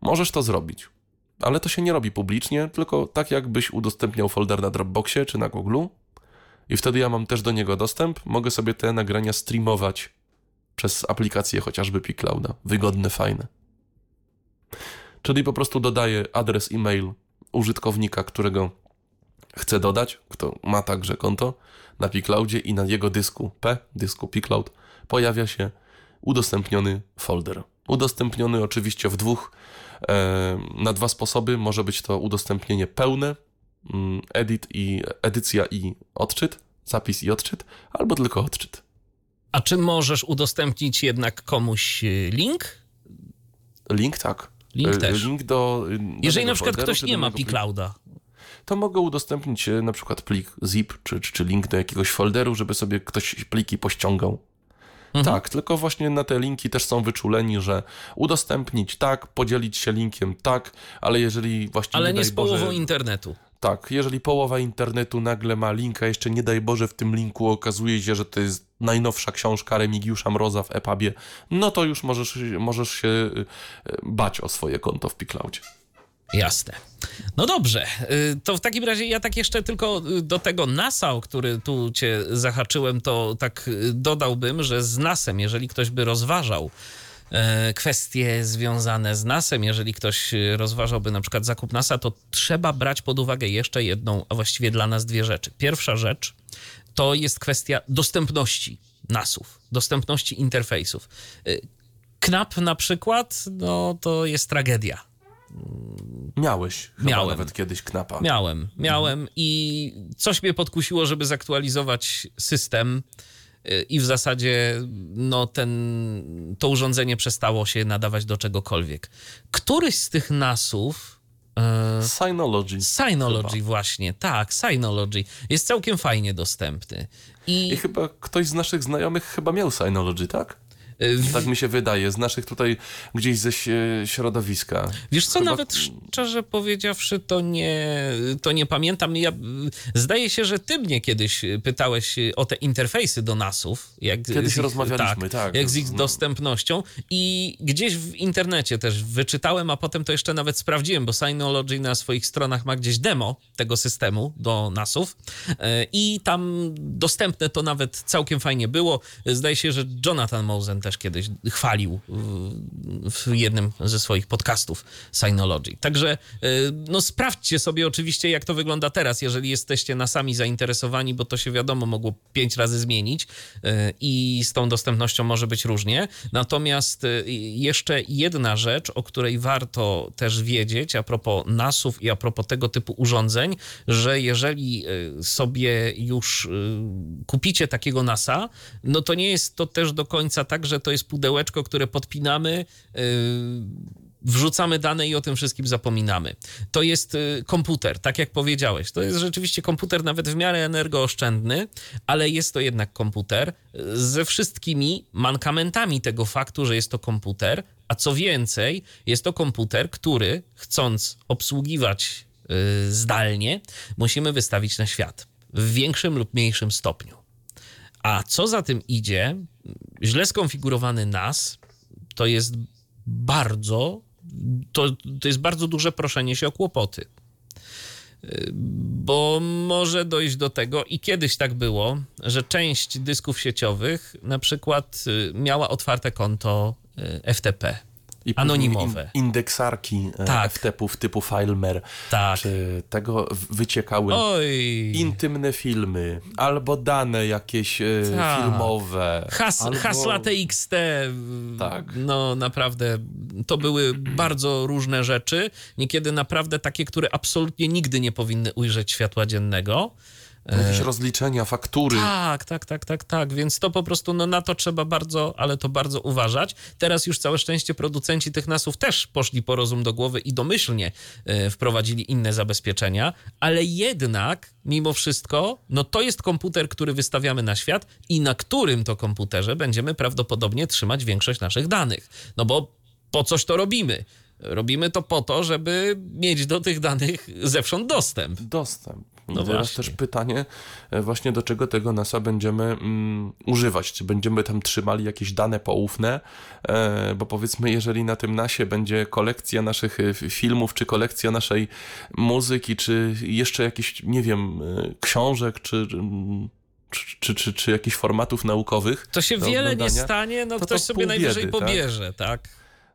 Możesz to zrobić, ale to się nie robi publicznie, tylko tak jakbyś udostępniał folder na Dropboxie czy na Google i wtedy ja mam też do niego dostęp, mogę sobie te nagrania streamować przez aplikację chociażby Piclouda. Wygodne, fajne. Czyli po prostu dodaję adres e-mail użytkownika, którego chcę dodać, kto ma także konto na Picloudzie i na jego dysku P, dysku Picloud, pojawia się udostępniony folder. Udostępniony oczywiście w dwóch, e, na dwa sposoby. Może być to udostępnienie pełne, mm, edit i edycja i odczyt, zapis i odczyt, albo tylko odczyt. A czy możesz udostępnić jednak komuś e, link? Link tak. Link e, też. Link do. Jeżeli na przykład ktoś nie ma Piclouda. To mogę udostępnić e, na przykład plik zip, czy, czy, czy link do jakiegoś folderu, żeby sobie ktoś pliki pościągał. Mhm. Tak, tylko właśnie na te linki też są wyczuleni, że udostępnić tak, podzielić się linkiem tak, ale jeżeli właśnie. Ale nie, nie z połową Boże, internetu. Tak, jeżeli połowa internetu nagle ma linka, jeszcze nie daj Boże w tym linku okazuje się, że to jest najnowsza książka Remigiusza Mroza w EPUBie, no to już możesz, możesz się y, bać o swoje konto w Picloudzie. Jasne. No dobrze, y, to w takim razie ja tak jeszcze tylko y, do tego NASA, o który tu cię zahaczyłem, to tak dodałbym, że z NASem, jeżeli ktoś by rozważał e, kwestie związane z NASem, jeżeli ktoś rozważałby na przykład zakup NASA, to trzeba brać pod uwagę jeszcze jedną, a właściwie dla nas dwie rzeczy. Pierwsza rzecz to jest kwestia dostępności NASów, dostępności interfejsów. Y, KNAP na przykład, no to jest tragedia. Miałeś chyba miałem. nawet kiedyś knapa. Miałem, miałem mhm. i coś mnie podkusiło, żeby zaktualizować system i w zasadzie no, ten, to urządzenie przestało się nadawać do czegokolwiek. Któryś z tych NASów E, Synology. Synology chyba. właśnie, tak, Synology. Jest całkiem fajnie dostępny. I... I chyba ktoś z naszych znajomych chyba miał Synology, tak? Tak mi się wydaje, z naszych tutaj gdzieś ze środowiska. Wiesz co, Chyba... nawet szczerze powiedziawszy, to nie, to nie pamiętam. Ja, zdaje się, że ty mnie kiedyś pytałeś o te interfejsy do NASów. Jak kiedyś ich, rozmawialiśmy, tak, tak. Jak z ich no. dostępnością i gdzieś w internecie też wyczytałem, a potem to jeszcze nawet sprawdziłem, bo Synology na swoich stronach ma gdzieś demo tego systemu do NASów e, i tam dostępne to nawet całkiem fajnie było. Zdaje się, że Jonathan Mosen też kiedyś chwalił w jednym ze swoich podcastów Synology. Także e, no sprawdźcie sobie oczywiście, jak to wygląda teraz, jeżeli jesteście na sami zainteresowani, bo to się wiadomo mogło pięć razy zmienić e, i z tą dostępnością może być różnie. Natomiast jeszcze jedna rzecz, o której warto też wiedzieć a propos NASów i a propos tego typu urządzeń, że jeżeli sobie już kupicie takiego NASA, no to nie jest to też do końca tak, że to jest pudełeczko, które podpinamy, yy, wrzucamy dane i o tym wszystkim zapominamy. To jest yy, komputer, tak jak powiedziałeś. To jest rzeczywiście komputer nawet w miarę energooszczędny, ale jest to jednak komputer ze wszystkimi mankamentami tego faktu, że jest to komputer, a co więcej, jest to komputer, który chcąc obsługiwać yy, zdalnie, musimy wystawić na świat w większym lub mniejszym stopniu. A co za tym idzie, źle skonfigurowany NAS to jest bardzo, to, to jest bardzo duże proszenie się o kłopoty. Bo może dojść do tego, i kiedyś tak było, że część dysków sieciowych na przykład y, miała otwarte konto y, FTP i anonimowe. indeksarki e, tak. FTP-ów typu FileMare, tak. czy tego wyciekały Oj. intymne filmy, albo dane jakieś e, tak. filmowe. Has, albo... Hasła TXT, tak. no naprawdę, to były bardzo różne rzeczy, niekiedy naprawdę takie, które absolutnie nigdy nie powinny ujrzeć światła dziennego. Jakieś rozliczenia, faktury. Tak, tak, tak, tak, tak. Więc to po prostu no, na to trzeba bardzo, ale to bardzo uważać. Teraz już całe szczęście producenci tych nasów też poszli po rozum do głowy i domyślnie y, wprowadzili inne zabezpieczenia, ale jednak mimo wszystko, no to jest komputer, który wystawiamy na świat i na którym to komputerze będziemy prawdopodobnie trzymać większość naszych danych. No bo po coś to robimy? Robimy to po to, żeby mieć do tych danych zewsząd dostęp. Dostęp. No teraz też pytanie e, właśnie do czego tego NASA będziemy mm, używać. Czy będziemy tam trzymali jakieś dane poufne, e, bo powiedzmy jeżeli na tym NASie będzie kolekcja naszych e, filmów, czy kolekcja naszej muzyki, czy jeszcze jakieś, nie wiem, e, książek, czy czy, czy, czy, czy jakichś formatów naukowych. To się wiele nie stanie, no to ktoś to sobie najwyżej biedy, tak? pobierze, tak? tak?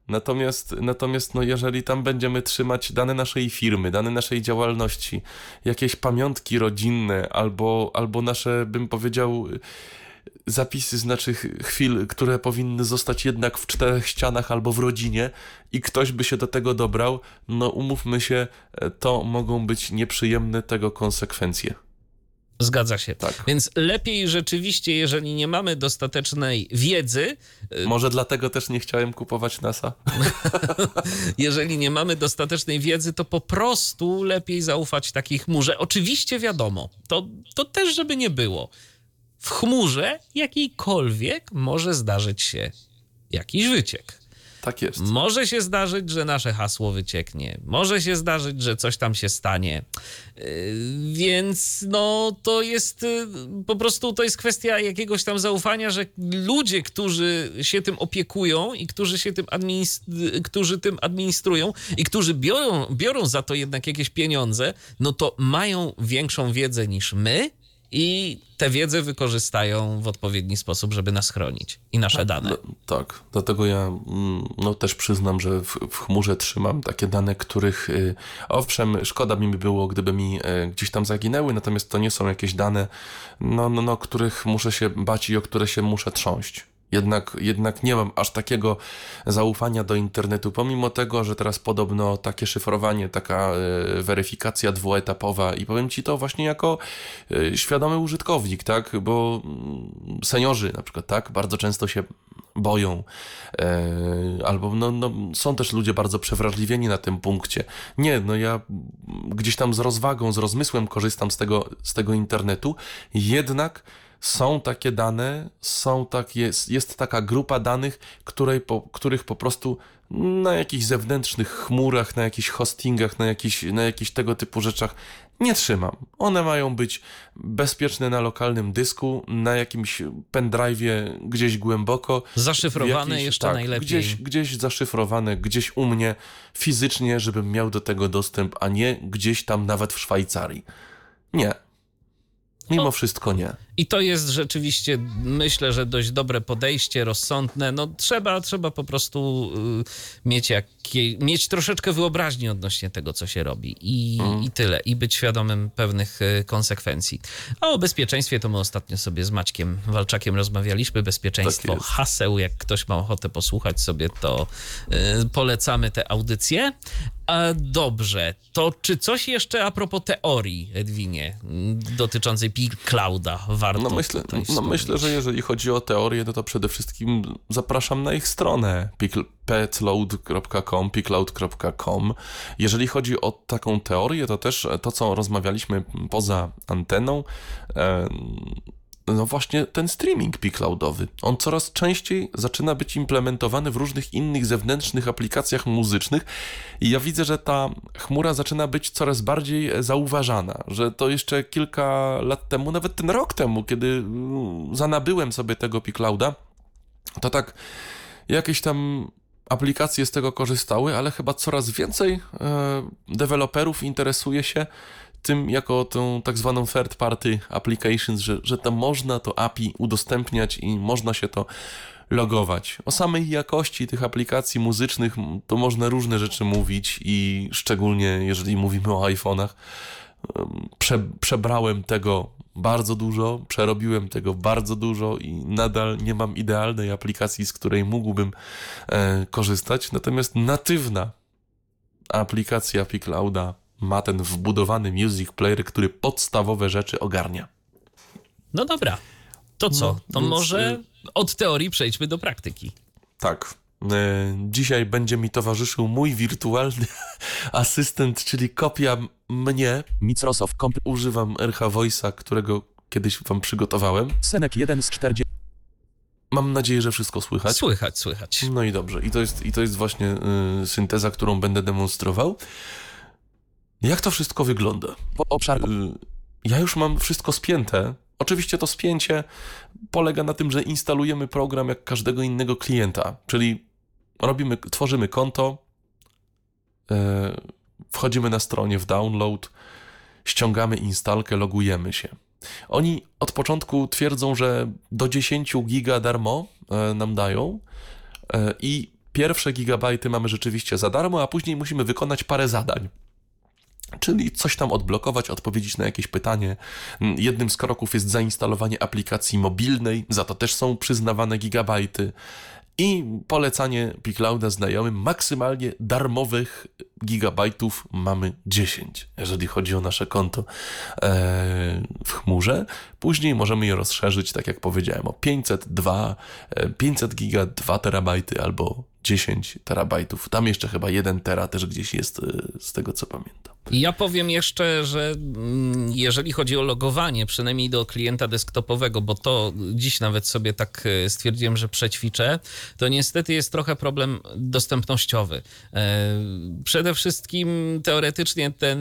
Natomiast, natomiast no jeżeli tam będziemy trzymać dane naszej firmy, dane naszej działalności, jakieś pamiątki rodzinne albo, albo nasze, bym powiedział, zapisy z naszych chwil, które powinny zostać jednak w czterech ścianach albo w rodzinie i ktoś by się do tego dobrał, no umówmy się, to mogą być nieprzyjemne tego konsekwencje. Zgadza się. Tak. Więc lepiej rzeczywiście, jeżeli nie mamy dostatecznej wiedzy. Y, Może dlatego też nie chciałem kupować NASA. jeżeli nie mamy dostatecznej wiedzy, to po prostu lepiej zaufać takiej chmurze. Oczywiście wiadomo, to, to też, żeby nie było. W chmurze jakiejkolwiek może zdarzyć się jakiś wyciek. Tak jest. Może się zdarzyć, że nasze hasło wycieknie. Może się zdarzyć, że coś tam się stanie. Yy, więc no to jest yy, po prostu to jest kwestia jakiegoś tam zaufania, że ludzie, którzy się tym opiekują i którzy się tym, administ- którzy tym administrują i którzy biorą, biorą za to jednak jakieś pieniądze, no to mają większą wiedzę niż my i tę wiedzę wykorzystają w odpowiedni sposób, żeby nas chronić i nasze tak, dane. No, tak, dlatego ja mm, no, też przyznam, że w, w chmurze trzymam takie dane, których y, owszem, szkoda mi by było, gdyby mi y, gdzieś tam zaginęły, natomiast to nie są jakieś dane, no, no, no, których muszę się bać i o które się muszę trząść. Jednak, jednak nie mam aż takiego zaufania do internetu, pomimo tego, że teraz podobno takie szyfrowanie, taka e, weryfikacja dwuetapowa i powiem ci to właśnie jako e, świadomy użytkownik, tak, bo mm, seniorzy na przykład, tak, bardzo często się boją, e, albo no, no, są też ludzie bardzo przewrażliwieni na tym punkcie. Nie, no ja gdzieś tam z rozwagą, z rozmysłem korzystam z tego, z tego internetu, jednak są takie dane, są tak, jest, jest taka grupa danych, której po, których po prostu na jakichś zewnętrznych chmurach, na jakichś hostingach, na jakichś, na jakichś tego typu rzeczach nie trzymam. One mają być bezpieczne na lokalnym dysku, na jakimś pendrive'ie gdzieś głęboko. Zaszyfrowane jakiś, jeszcze tak, najlepiej. Gdzieś, gdzieś zaszyfrowane, gdzieś u mnie fizycznie, żebym miał do tego dostęp, a nie gdzieś tam nawet w Szwajcarii. Nie. Mimo wszystko nie. I to jest rzeczywiście, myślę, że dość dobre podejście, rozsądne. No trzeba, trzeba po prostu y, mieć, jakie, mieć troszeczkę wyobraźni odnośnie tego, co się robi. I, mm. I tyle. I być świadomym pewnych y, konsekwencji. A o bezpieczeństwie to my ostatnio sobie z Maćkiem Walczakiem rozmawialiśmy. Bezpieczeństwo tak haseł. Jak ktoś ma ochotę posłuchać sobie, to y, polecamy te audycje. A dobrze, to czy coś jeszcze a propos teorii, Edwinie, dotyczącej Clouda warto. No myślę, no myślę, że jeżeli chodzi o teorię, no to przede wszystkim zapraszam na ich stronę petload.com, picloud.com. Jeżeli chodzi o taką teorię, to też to, co rozmawialiśmy poza anteną, no właśnie ten streaming picloudowy. On coraz częściej zaczyna być implementowany w różnych innych zewnętrznych aplikacjach muzycznych i ja widzę, że ta chmura zaczyna być coraz bardziej zauważana, że to jeszcze kilka lat temu, nawet ten rok temu, kiedy mm, zanabyłem sobie tego piclouda, to tak jakieś tam aplikacje z tego korzystały, ale chyba coraz więcej e, deweloperów interesuje się tym jako tą tak zwaną third party applications, że, że tam można to API udostępniać i można się to logować. O samej jakości tych aplikacji muzycznych to można różne rzeczy mówić i szczególnie jeżeli mówimy o iPhone'ach, prze, przebrałem tego bardzo dużo, przerobiłem tego bardzo dużo i nadal nie mam idealnej aplikacji, z której mógłbym e, korzystać. Natomiast natywna aplikacja Piclouda ma ten wbudowany music player, który podstawowe rzeczy ogarnia. No dobra. To co? No, to więc... może y, od teorii przejdźmy do praktyki. Tak. E, dzisiaj będzie mi towarzyszył mój wirtualny asystent, czyli kopia mnie. Microsoft Comp. Używam RH Voice'a, którego kiedyś wam przygotowałem. Senek 1 z 40. Mam nadzieję, że wszystko słychać. Słychać, słychać. No i dobrze. I to jest, i to jest właśnie y, synteza, którą będę demonstrował. Jak to wszystko wygląda? Po obszar... Y, ja już mam wszystko spięte. Oczywiście to spięcie polega na tym, że instalujemy program jak każdego innego klienta, czyli robimy, tworzymy konto, yy, wchodzimy na stronie w download, ściągamy instalkę, logujemy się. Oni od początku twierdzą, że do 10 giga darmo yy, nam dają yy, i pierwsze gigabajty mamy rzeczywiście za darmo, a później musimy wykonać parę zadań. Czyli coś tam odblokować, odpowiedzieć na jakieś pytanie. Jednym z kroków jest zainstalowanie aplikacji mobilnej, za to też są przyznawane gigabajty. I polecanie Piclouda znajomym maksymalnie darmowych gigabajtów mamy 10, jeżeli chodzi o nasze konto e, w chmurze. Później możemy je rozszerzyć, tak jak powiedziałem, o 502, 500 e, giga, 2 terabajty albo 10 terabajtów. Tam jeszcze chyba 1 tera też gdzieś jest, e, z tego co pamiętam. Ja powiem jeszcze, że mm, jeżeli chodzi o logowanie, przynajmniej do klienta desktopowego, bo to dziś nawet sobie tak e, stwierdziłem, że przećwiczę, to niestety jest trochę problem dostępnościowy. E, przede wszystkim teoretycznie ten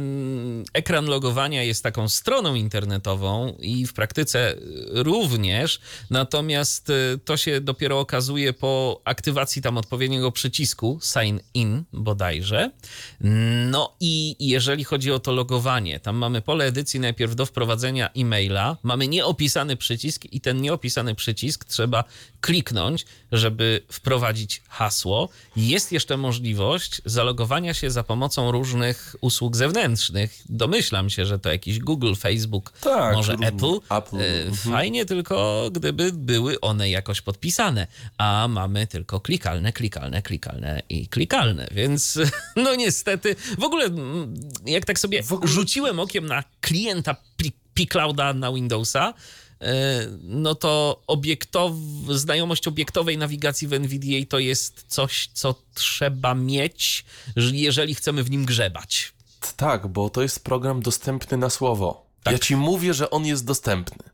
ekran logowania jest taką stroną internetową i w praktyce również, natomiast e, to się dopiero okazuje po aktywacji tam odpowiedniego przycisku sign in bodajże. No i jeżeli jeżeli chodzi o to logowanie, tam mamy pole edycji najpierw do wprowadzenia e-maila, mamy nieopisany przycisk i ten nieopisany przycisk trzeba kliknąć, żeby wprowadzić hasło. Jest jeszcze możliwość zalogowania się za pomocą różnych usług zewnętrznych. Domyślam się, że to jakiś Google, Facebook, tak, może Apple. Apple. E, mhm. Fajnie tylko, gdyby były one jakoś podpisane, a mamy tylko klikalne, klikalne, klikalne i klikalne, więc no niestety, w ogóle jak tak sobie rzuciłem okiem na klienta P-Clouda na Windowsa, e, no to obiektow, znajomość obiektowej nawigacji w NVDA to jest coś, co trzeba mieć, jeżeli chcemy w nim grzebać. Tak, bo to jest program dostępny na słowo. Tak. Ja ci mówię, że on jest dostępny.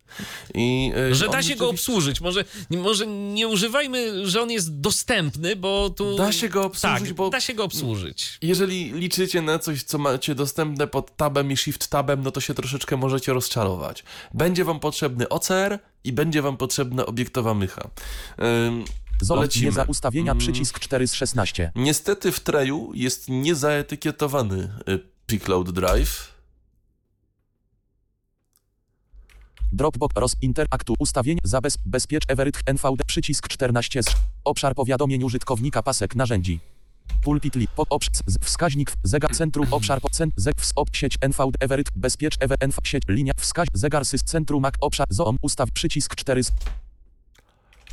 I, yy, że da się rzeczywiście... go obsłużyć. Może, może nie używajmy, że on jest dostępny, bo tu. Da się go obsłużyć, tak, bo. Da się go obsłużyć. Jeżeli liczycie na coś, co macie dostępne pod tabem i shift tabem, no to się troszeczkę możecie rozczarować. Będzie wam potrzebny OCR i będzie wam potrzebna obiektowa mycha. Zobaczcie za ustawienia mm. przycisk 4 z 16. Niestety w treju jest niezaetykietowany y, Picloud Drive Dropbox roz interaktu ustawień zabezpiecz Everett NVD przycisk 14 obszar powiadomień użytkownika pasek narzędzi. Pulpit lip, pop, obsz, wskaźnik, zegar, centrum, obszar, cent, zeg, op, sieć, NVD, Everett, bezpiecz, EWN, sieć, linia, wskaź, zegar, sys, centrum, mak, obszar, zoom, ustaw, przycisk 4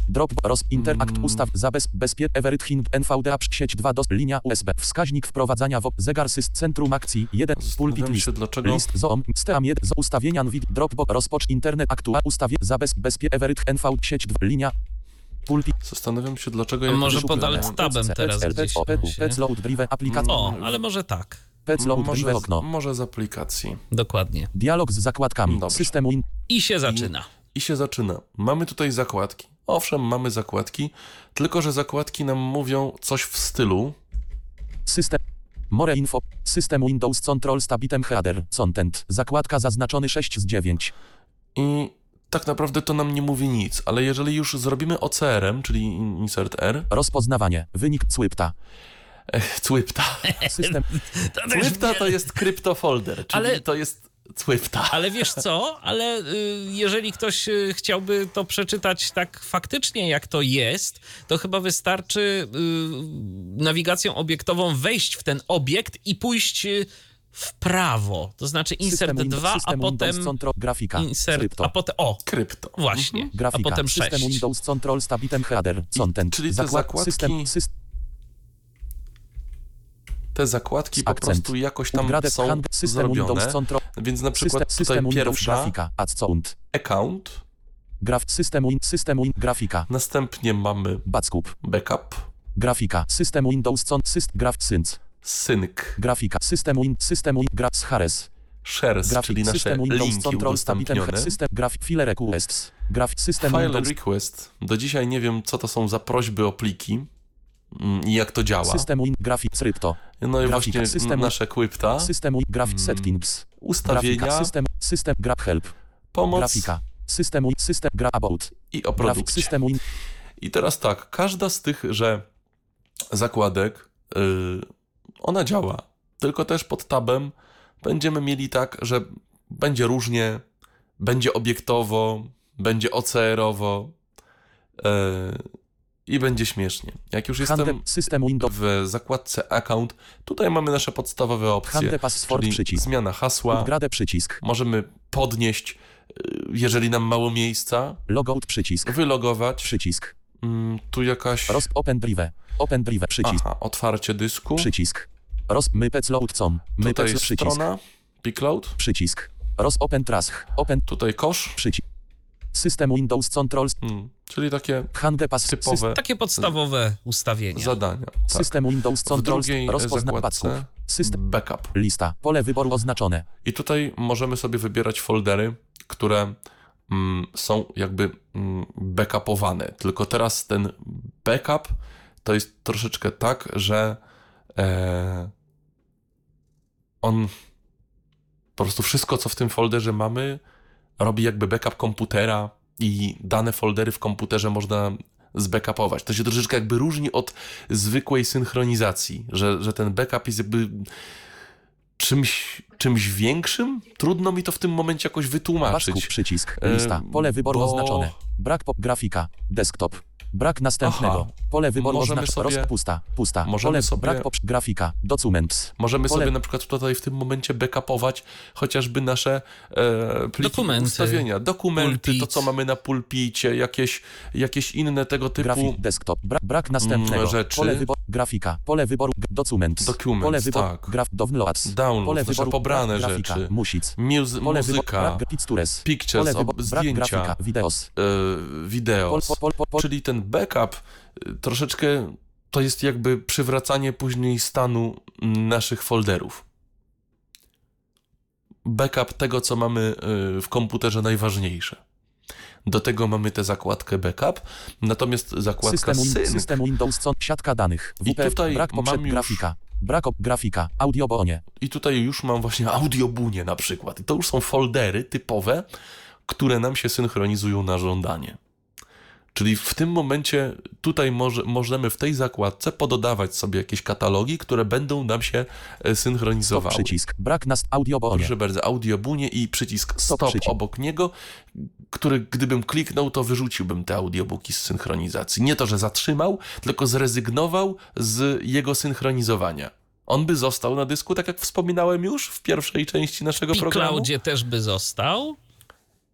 Drop, roz, interakt, mm. ustaw, zabez, bezpie, Everett, Hin, NVDA, sieć 2, dos, linia USB, wskaźnik wprowadzania WOP, zegar sys, centrum akcji, 1, pulpit list, dlaczego... list, zoom, steam 1, z ustawienia NVID, Dropbox, rozpocz, internet, aktua, ustawie, zabez, bezpie, Everett, NV, sieć 2, linia, pulpit. Zastanawiam się, dlaczego ja Może pod alt tabem teraz gdzieś. O, ale może tak. Drive okno. Może z aplikacji. Dokładnie. Dialog z zakładkami. Dobrze. Systemu in... I się zaczyna. I, I się zaczyna. Mamy tutaj zakładki. Owszem, mamy zakładki, tylko że zakładki nam mówią coś w stylu. System. More info. System Windows Control Stabitem Header. Content. Zakładka zaznaczony 6 z 9. I tak naprawdę to nam nie mówi nic, ale jeżeli już zrobimy OCR-em, czyli insert R. Rozpoznawanie. Wynik Cwipta. Cwipta. System. Cwipta to jest kryptofolder, czyli ale... to jest Swifta. Ale wiesz co? Ale y, jeżeli ktoś y, chciałby to przeczytać tak faktycznie, jak to jest, to chyba wystarczy y, nawigacją obiektową wejść w ten obiekt i pójść w prawo. To znaczy insert system 2, a potem control, grafika, insert, krypto. a potem o. Krypto. Właśnie. Mhm. Grafika, a potem 6. System Windows Control Stabitem Header. Content. Czyli te Zakład, zakładki... System, system te zakładki po prostu jakoś tam są zrobione. Więc na przykład tutaj pierwsza grafika, account, graf, system, win, system win, grafika. Następnie mamy backup, backup, grafika, system Windows, con, syst, graf, sync, sync, grafika, system win, system win, graf, shares, shares, grafik, czyli nasze system Windows, linki control, udostępnione. System, graf, file requests, graf, system File Windows. request. Do dzisiaj nie wiem, co to są za prośby o pliki. Mm, i jak to działa. System Win Graphic Srypto. No i Grafika, właśnie system, nasze Quipta. System Win Graphic mm, Settings. Ustawienia. Grafika, system, system Grab Help. Pomoc. Grafika. System Win, system Grab About. I o produkcie. System Win. I teraz tak, każda z tych, że zakładek, yy, ona działa. Tylko też pod tabem będziemy mieli tak, że będzie różnie, będzie obiektowo, będzie OCR-owo. Yy, i będzie śmiesznie. Jak już jestem w zakładce Account, tutaj mamy nasze podstawowe opcje. Czyli przycisk. Zmiana hasła. Upgrade przycisk. Możemy podnieść, y, jeżeli nam mało miejsca. Logout przycisk. Wylogować. Przycisk. Mm, tu jakaś... Roz open drive. Open drive przycisk. Aha, otwarcie dysku. Przycisk. Roz mypec load com. Mypec tutaj przycisk. strona. Picloud. Przycisk. Roz open trask. Open. Tutaj kosz. Przycisk. System Windows Controls. Hmm, czyli takie typowe takie podstawowe ustawienia. Zadania. Tak. System Windows Controls rozpozna System. backup. Lista. Pole wyboru oznaczone. I tutaj możemy sobie wybierać foldery, które mm, są jakby mm, backupowane. Tylko teraz ten backup to jest troszeczkę tak, że e, on po prostu wszystko, co w tym folderze mamy, robi jakby backup komputera i dane foldery w komputerze można zbackupować. To się troszeczkę jakby różni od zwykłej synchronizacji, że, że ten backup jest jakby czymś, czymś większym? Trudno mi to w tym momencie jakoś wytłumaczyć. Pasku, przycisk. E, Lista. Pole wyboru bo- oznaczone. Brak pop. Grafika. Desktop. Brak następnego. Aha. Pole wyboru Możemy oznaczone. sobie- Roz... Pusta. Pusta. możemy Pole... sobie- Brak pop. Grafika. Documents. Możemy Pole- sobie na przykład tutaj w tym momencie backupować chociażby nasze e, pliki Dokumenty. ustawienia, dokumenty, Pulpit. to co mamy na pulpicie, jakieś, jakieś inne tego typu Grafik. Desktop. Brak, brak następnego. Mm, rzeczy. Pole wyboru. Grafika. Pole wyboru. Documents. Documents, Pole wyboru. tak. Graf. Downloads. Downloads, Pole wyboru. pobrane grafika, rzeczy. Music. Muz- Pole muzyka, wyboru. Brak pictures. pictures, Pole wyboru. Zdjęcia, grafika. Videos. e, videos. Pol, pol, pol, pol, Czyli ten backup y, troszeczkę to jest jakby przywracanie później stanu naszych folderów. Backup tego, co mamy y, w komputerze najważniejsze. Do tego mamy tę zakładkę backup, natomiast zakładka System, system Windows, co, siatka danych, I tutaj brak poprzed, mam już- grafika, brak op, grafika, audiobonie, i tutaj już mam właśnie audiobunie na przykład. I to już są foldery typowe, które nam się synchronizują na żądanie. Czyli w tym momencie tutaj może, możemy w tej zakładce pododawać sobie jakieś katalogi, które będą nam się e, stop synchronizowały. przycisk, brak nas, audiobonie, Proszę bardzo, audiobunie i przycisk Stop stop przycisk. obok niego, który gdybym kliknął, to wyrzuciłbym te audiobooki z synchronizacji. Nie to, że zatrzymał, tylko zrezygnował z jego synchronizowania. On by został na dysku, tak jak wspominałem już w pierwszej części naszego W programu. Cloudzie też by został.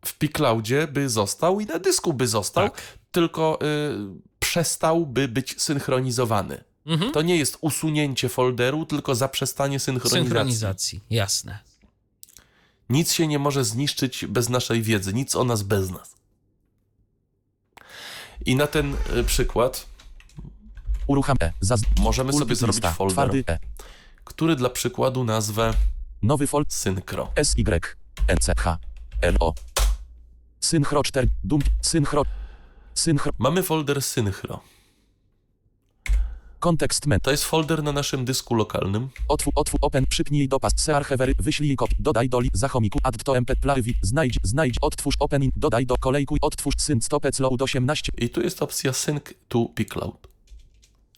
W Picloudzie by został i na dysku by został, Tak. Tylko y, przestałby być synchronizowany. Mhm. To nie jest usunięcie folderu, tylko zaprzestanie synchronizacji. Synchronizacji, jasne. Nic się nie może zniszczyć bez naszej wiedzy, nic o nas bez nas. I na ten y, przykład urucham E, możemy sobie zrobić folder, E, który dla przykładu nazwę nowy fold, Synchro. SY, NCH, LO, synchro 4, dump, synchro, synchro, Mamy folder Synchro. kontekst men, To jest folder na naszym dysku lokalnym. otwór, otwór, open, przypnij do pas, searchevery, wyślij kop, dodaj do li, zachomiku, add to mp, plawi, znajdź, znajdź, odtwórz, opening, dodaj do kolejku, odtwórz, sync, stopec, load 18, I tu jest opcja Sync to Picloud.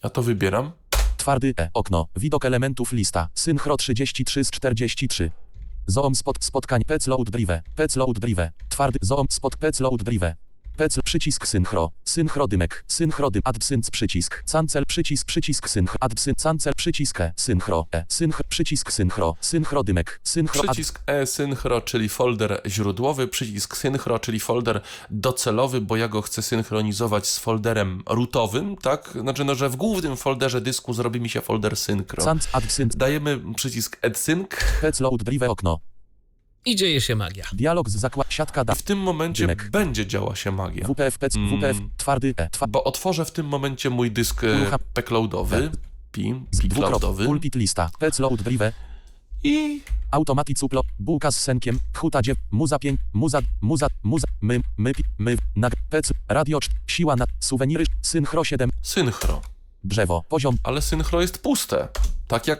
Ja to wybieram. Twardy E. Okno. Widok elementów lista. Synchro 33 z 43. Zoom spot spotkań Pec load drive. Pec load drive. Twardy zoom spot Pec load drive. Pec przycisk synchro. Synchro dymek. Synchro dym adbsync przycisk. Cancel przycisk przycisk synchro. Adbsync cancel przycisk E. Synchro E. Synchro przycisk synchro. Synchro dymek. Synchro. Przycisk e-synchro, czyli folder źródłowy, przycisk synchro, czyli folder docelowy, bo ja go chcę synchronizować z folderem rootowym, tak? Znaczy, no, że w głównym folderze dysku zrobi mi się folder synchro. Dajemy przycisk adsync Pec load drive okno. I dzieje się magia. Dialog z zakład siatka da. w tym momencie Dymek. będzie działa się magia. WPF pec Mm. WPF twardy E. Twa... Bo otworzę w tym momencie mój dysk e, Urucham- pecloudowy, pi, Dwukrop. picloudowy Pulpit lista. Pec load drive. i Automatic suplo, bułka z senkiem, huta dziew, muza pięć, muza, muza, muza, my, my, pi- my, nag, pec, radio, siła na, suweniry, synchro 7, synchro. drzewo, poziom, Ale synchro jest puste. Tak jak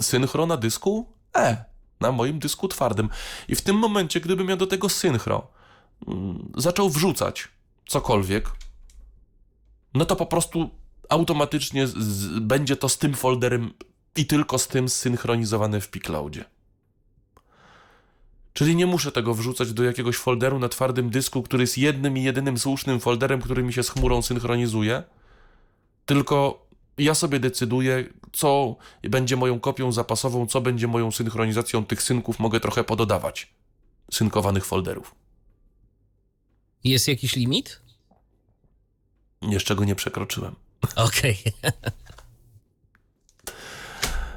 synchro na dysku E, na moim dysku twardym. I w tym momencie, gdybym ja do tego synchro mm, zaczął wrzucać cokolwiek, no to po prostu automatycznie z, z, będzie to z tym folderem i tylko z tym zsynchronizowane w Picloudzie. Czyli nie muszę tego wrzucać do jakiegoś folderu na twardym dysku, który jest jednym i jedynym słusznym folderem, który mi się z chmurą synchronizuje, tylko ja sobie decyduję, co będzie moją kopią zapasową, co będzie moją synchronizacją tych synków, mogę trochę pododawać synkowanych folderów. Jest jakiś limit? Jeszcze go nie przekroczyłem. Okej.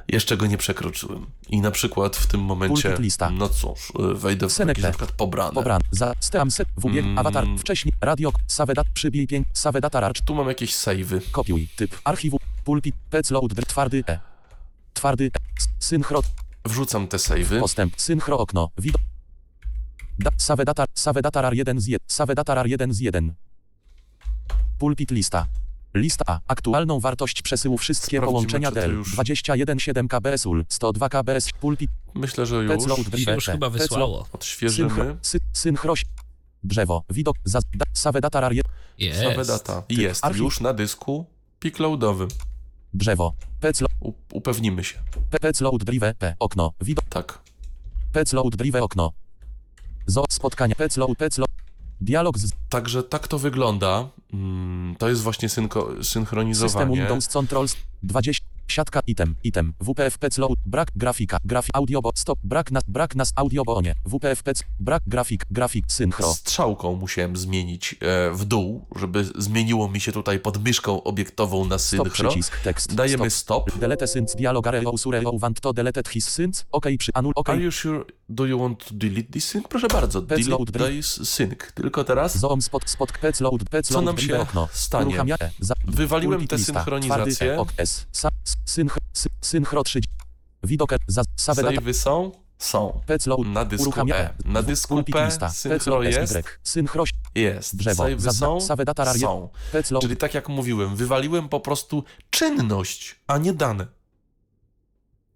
Jeszcze go nie przekroczyłem. I na przykład w tym momencie, lista. no cóż, wejdę w jakieś na przykład pobrane. pobran, za, steam set, wbieg, Mm. awatar, wcześniej, radio, savedat, przybij pięć, savedata rarcz, Tu mam jakieś savey. kopiuj, typ, archiwu, pulpit, pec load, twardy E, twardy E, Synchro. Wrzucam te savey. Postęp. Synchro okno. Widok. Da, save data. Save data rar 1 z 1. Save data rar 1 z 1. Pulpit lista. Lista A. Aktualną wartość przesyłu wszystkie Sprawdzimy, połączenia już- 21,7 kbs UL. 102 kbs. Pulpit. Myślę, że już Się już chyba wysłało. odświeżymy. Synchro. Sy, synchroś. Drzewo. Widok. Za, da, save data rar 1. Save Jest. data. Jest archiw. już na dysku pickloadowym. Drzewo. Pec, U- upewnimy się. pe- pec load drive. P. Okno. Widok. Tak. Pec load drive. Okno. Zo. Spotkanie. Pec load. Pec load. Dialog z Także tak to wygląda. Mm, To jest właśnie synko, System synchronizowanie. Windows Controls 20 siatka item item WPF pec load brak grafika grafik audio bo stop brak nas brak nas audio bo nie WPF pec brak grafik grafik synchro Strzałką musiałem zmienić e, w dół, żeby zmieniło mi się tutaj pod myszką obiektową na stop synchro. przycisk tekst Dajemy stop. stop. delete sync dialog areo sureo want to deleted his sync ok przy anul ok Are you sure? Do you want to delete this sync? Proszę bardzo, delete this sync. Tylko teraz zoom spot spot pec load pec Co load nam drive się okno stanie? uruchamia za, Wywaliłem tę synchronizację. ok s sa, s- synchro sy, synchro 3 widok e, za save savey są? Są. Na dysku uruchamia E. Na dysku P pec synchro jest? SY synchro Jest. Drzewo. Zazna- są? save data Są. Czyli tak jak mówiłem, wywaliłem po prostu czynność, a nie dane.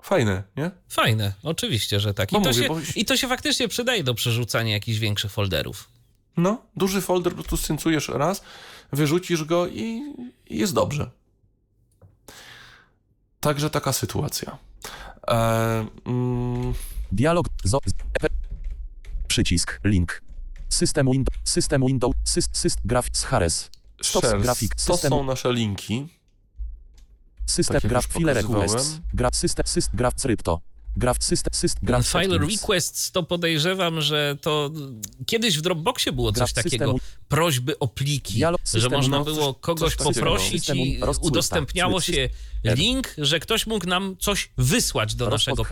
Fajne, nie? Fajne, oczywiście, że tak. I, No to mówię, się, bo- I to się faktycznie przydaje do przerzucania jakichś większych folderów. No, duży folder po prostu syncujesz raz, wyrzucisz go i, i jest dobrze. Także taka sytuacja. E, mm, Dialog. Z- przycisk. Link. System Windows. System Windows. Syst, syst, grafik. Shares. grafik, to są nasze linki. System Tak graf file requests. Graf system syst graf crypto. Graf system syst Ten graf file requests to podejrzewam, że to kiedyś w Dropboxie było coś takiego, prośby o pliki, że można no, było kogoś poprosić i rozcwórka. udostępniało System- się link, że ktoś mógł nam coś wysłać do naszego.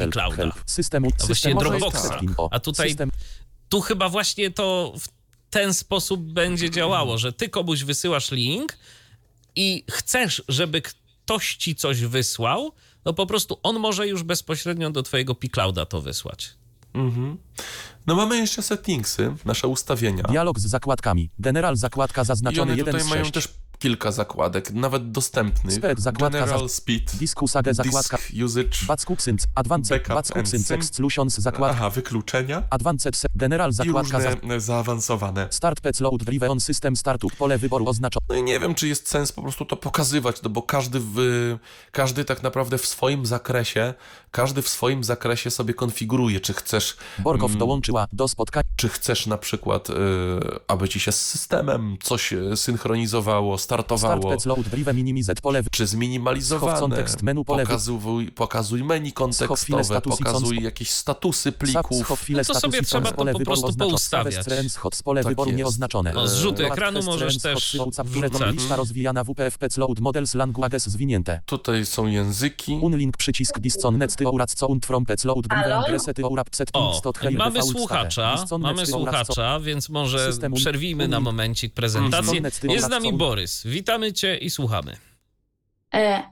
Systemu, A właściwie system Dropboxa. A tutaj System, tu chyba właśnie to w ten sposób będzie działało, że ty komuś wysyłasz link i chcesz, żeby ktoś ci coś wysłał, no po prostu on może już bezpośrednio do twojego Piclouda to wysłać. Mhm. No mamy jeszcze settingsy, nasze ustawienia. dialog z zakładkami. General zakładka I zaznaczony one 1 tutaj z mają 6. też kilka zakładek, nawet dostępnych. Spec, zakładka General Speed, Disku sagę zakładka. Disk Usage, Backup sync. Advanced. Backup Backup and sync. sync. Exclusions zakładka. aha, wykluczenia Advanced. General i zakładka. za- różne zaawansowane. Start pec load drive on system startup. Pole wyboru oznaczone. No i nie wiem, czy jest sens po prostu to pokazywać, no bo każdy, w, każdy tak naprawdę w swoim zakresie, każdy w swoim zakresie sobie konfiguruje, czy chcesz, Borkow Mm. dołączyła do spotkania. czy chcesz na przykład, y, aby ci się z systemem coś y, synchronizowało, startowało, load drive pole czy zminimalizowane, Schowcą tekst menu, pole pokazuj, pokazuj menu kontekstowe, pokazuj jakieś statusy plików. No to sobie trzeba to po prostu poustawiać. Pole Tak wyboru nieoznaczone. No, zrzuty ekranu możesz też wrzucać. Lista rozwijana WPF load models languages zwinięte. Tutaj są języki. Unlink przycisk discon co und from load drive set mamy słuchacza, mamy słuchacza, więc może przerwijmy na momencik prezentację. Jest z nami co- Borys. Witamy cię i słuchamy. E,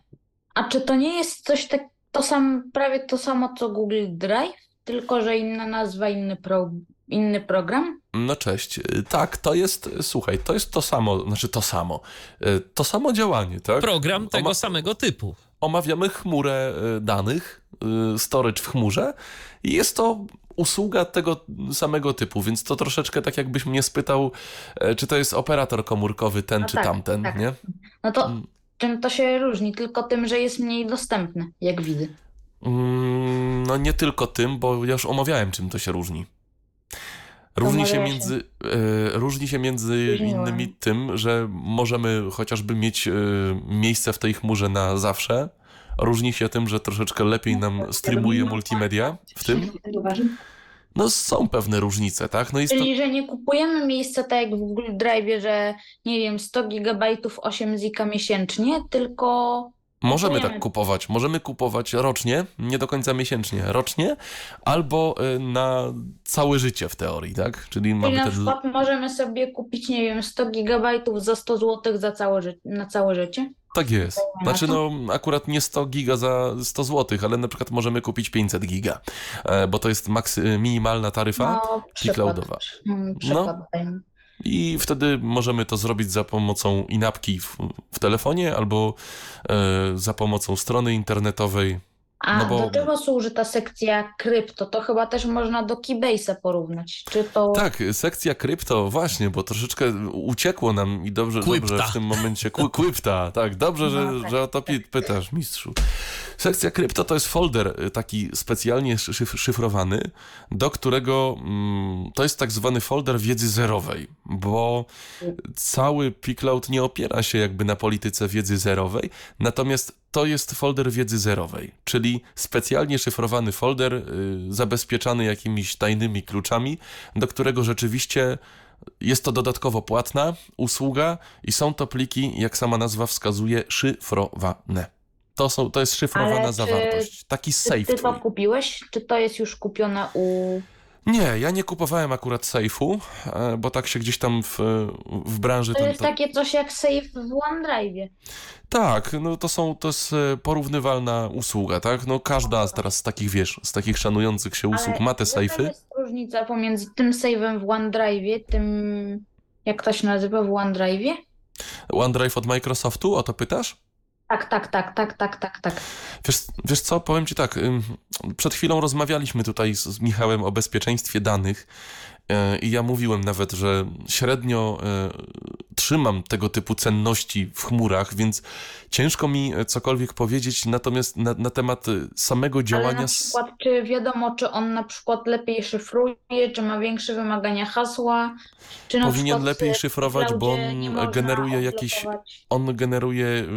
a czy to nie jest coś tak, to sam, prawie to samo co Google Drive, tylko że inna nazwa, inny, pro, inny program? No cześć. Y, Tak, to jest, słuchaj, to jest to samo, znaczy to samo. Y, To samo działanie, tak? Program tego Oma- samego typu. Omawiamy chmurę y, danych, storage w chmurze i jest to usługa tego samego typu, więc to troszeczkę tak jakbyś mnie spytał, e, czy to jest operator komórkowy ten No czy tak, tamten, tak. nie? No to Mm. czym to się różni? Tylko tym, że jest mniej dostępny, jak widzę. Mm, No nie tylko tym, bo ja już omawiałem, czym to się różni. Różni się między, e, różni się między innymi tym, że możemy chociażby mieć e, miejsce w tej chmurze na zawsze. Różni się tym, że troszeczkę lepiej nam streamuje multimedia w tym. No są pewne różnice, tak? No jest to, Czyli, że nie kupujemy miejsca tak jak w Google Drive, że nie wiem, 100 GB 8 zika miesięcznie, tylko Możemy tak kupować. Możemy kupować rocznie, nie do końca miesięcznie, rocznie, albo y, na całe życie w teorii, tak? Czyli Czyli mamy na przykład możemy sobie kupić, nie wiem, 100 gigabajtów za 100 zł za całe ży- na całe życie. Tak jest. na Znaczy, no, akurat nie 100 giga za 100 zł, ale na przykład możemy kupić 500 giga, e, bo to jest maksy, minimalna taryfa. No, przykład. cloudowa. Mm, Przykład dajmy. I wtedy możemy to zrobić za pomocą inapki w, w telefonie albo e, za pomocą strony internetowej. A No bo- do czego służy ta sekcja krypto? To chyba też można do Keybase'a porównać. Czy to... Tak, sekcja krypto, właśnie, bo troszeczkę uciekło nam i dobrze, Quipta. dobrze w tym momencie. Qu- Quipta, tak, dobrze, że, No tak, że o to pi- pytasz, mistrzu. Sekcja krypto to jest folder y, taki specjalnie szyf- szyfrowany, do którego mm, to jest tak zwany folder wiedzy zerowej, bo cały Pcloud nie opiera się jakby na polityce wiedzy zerowej, natomiast to jest folder wiedzy zerowej, czyli specjalnie szyfrowany folder y, zabezpieczany jakimiś tajnymi kluczami, do którego rzeczywiście jest to dodatkowo płatna usługa i są to pliki, jak sama nazwa wskazuje, szyfrowane. To, są, to jest szyfrowana Ale czy- zawartość. Taki Czy safe ty to twój. kupiłeś? Czy to jest już kupione u... Nie, ja nie kupowałem akurat safe'u, e, bo tak się gdzieś tam w, w branży... To ten- jest takie coś jak safe w OneDrive'ie. Tak, no to są, to jest e, porównywalna usługa, tak? No każda z teraz z takich, wiesz, z takich szanujących się usług Ale ma te safe'y. jest różnica pomiędzy tym save'em w OneDrive'ie, tym... Jak to się nazywa w OneDrive'ie? OneDrive od Microsoftu, o to pytasz? Tak, tak, tak, tak, tak, tak, tak. Wiesz, wiesz co, powiem ci tak, przed chwilą rozmawialiśmy tutaj z, z Michałem o bezpieczeństwie danych e, i ja mówiłem nawet, że średnio e, trzymam tego typu cenności w chmurach, więc ciężko mi e, cokolwiek powiedzieć natomiast na, na temat e, samego Ale działania... na s- przykład, czy wiadomo, czy on na przykład lepiej szyfruje, czy ma większe wymagania hasła, czy na Powinien przykład lepiej szyfrować, bo on generuje jakieś odblokować. on generuje y,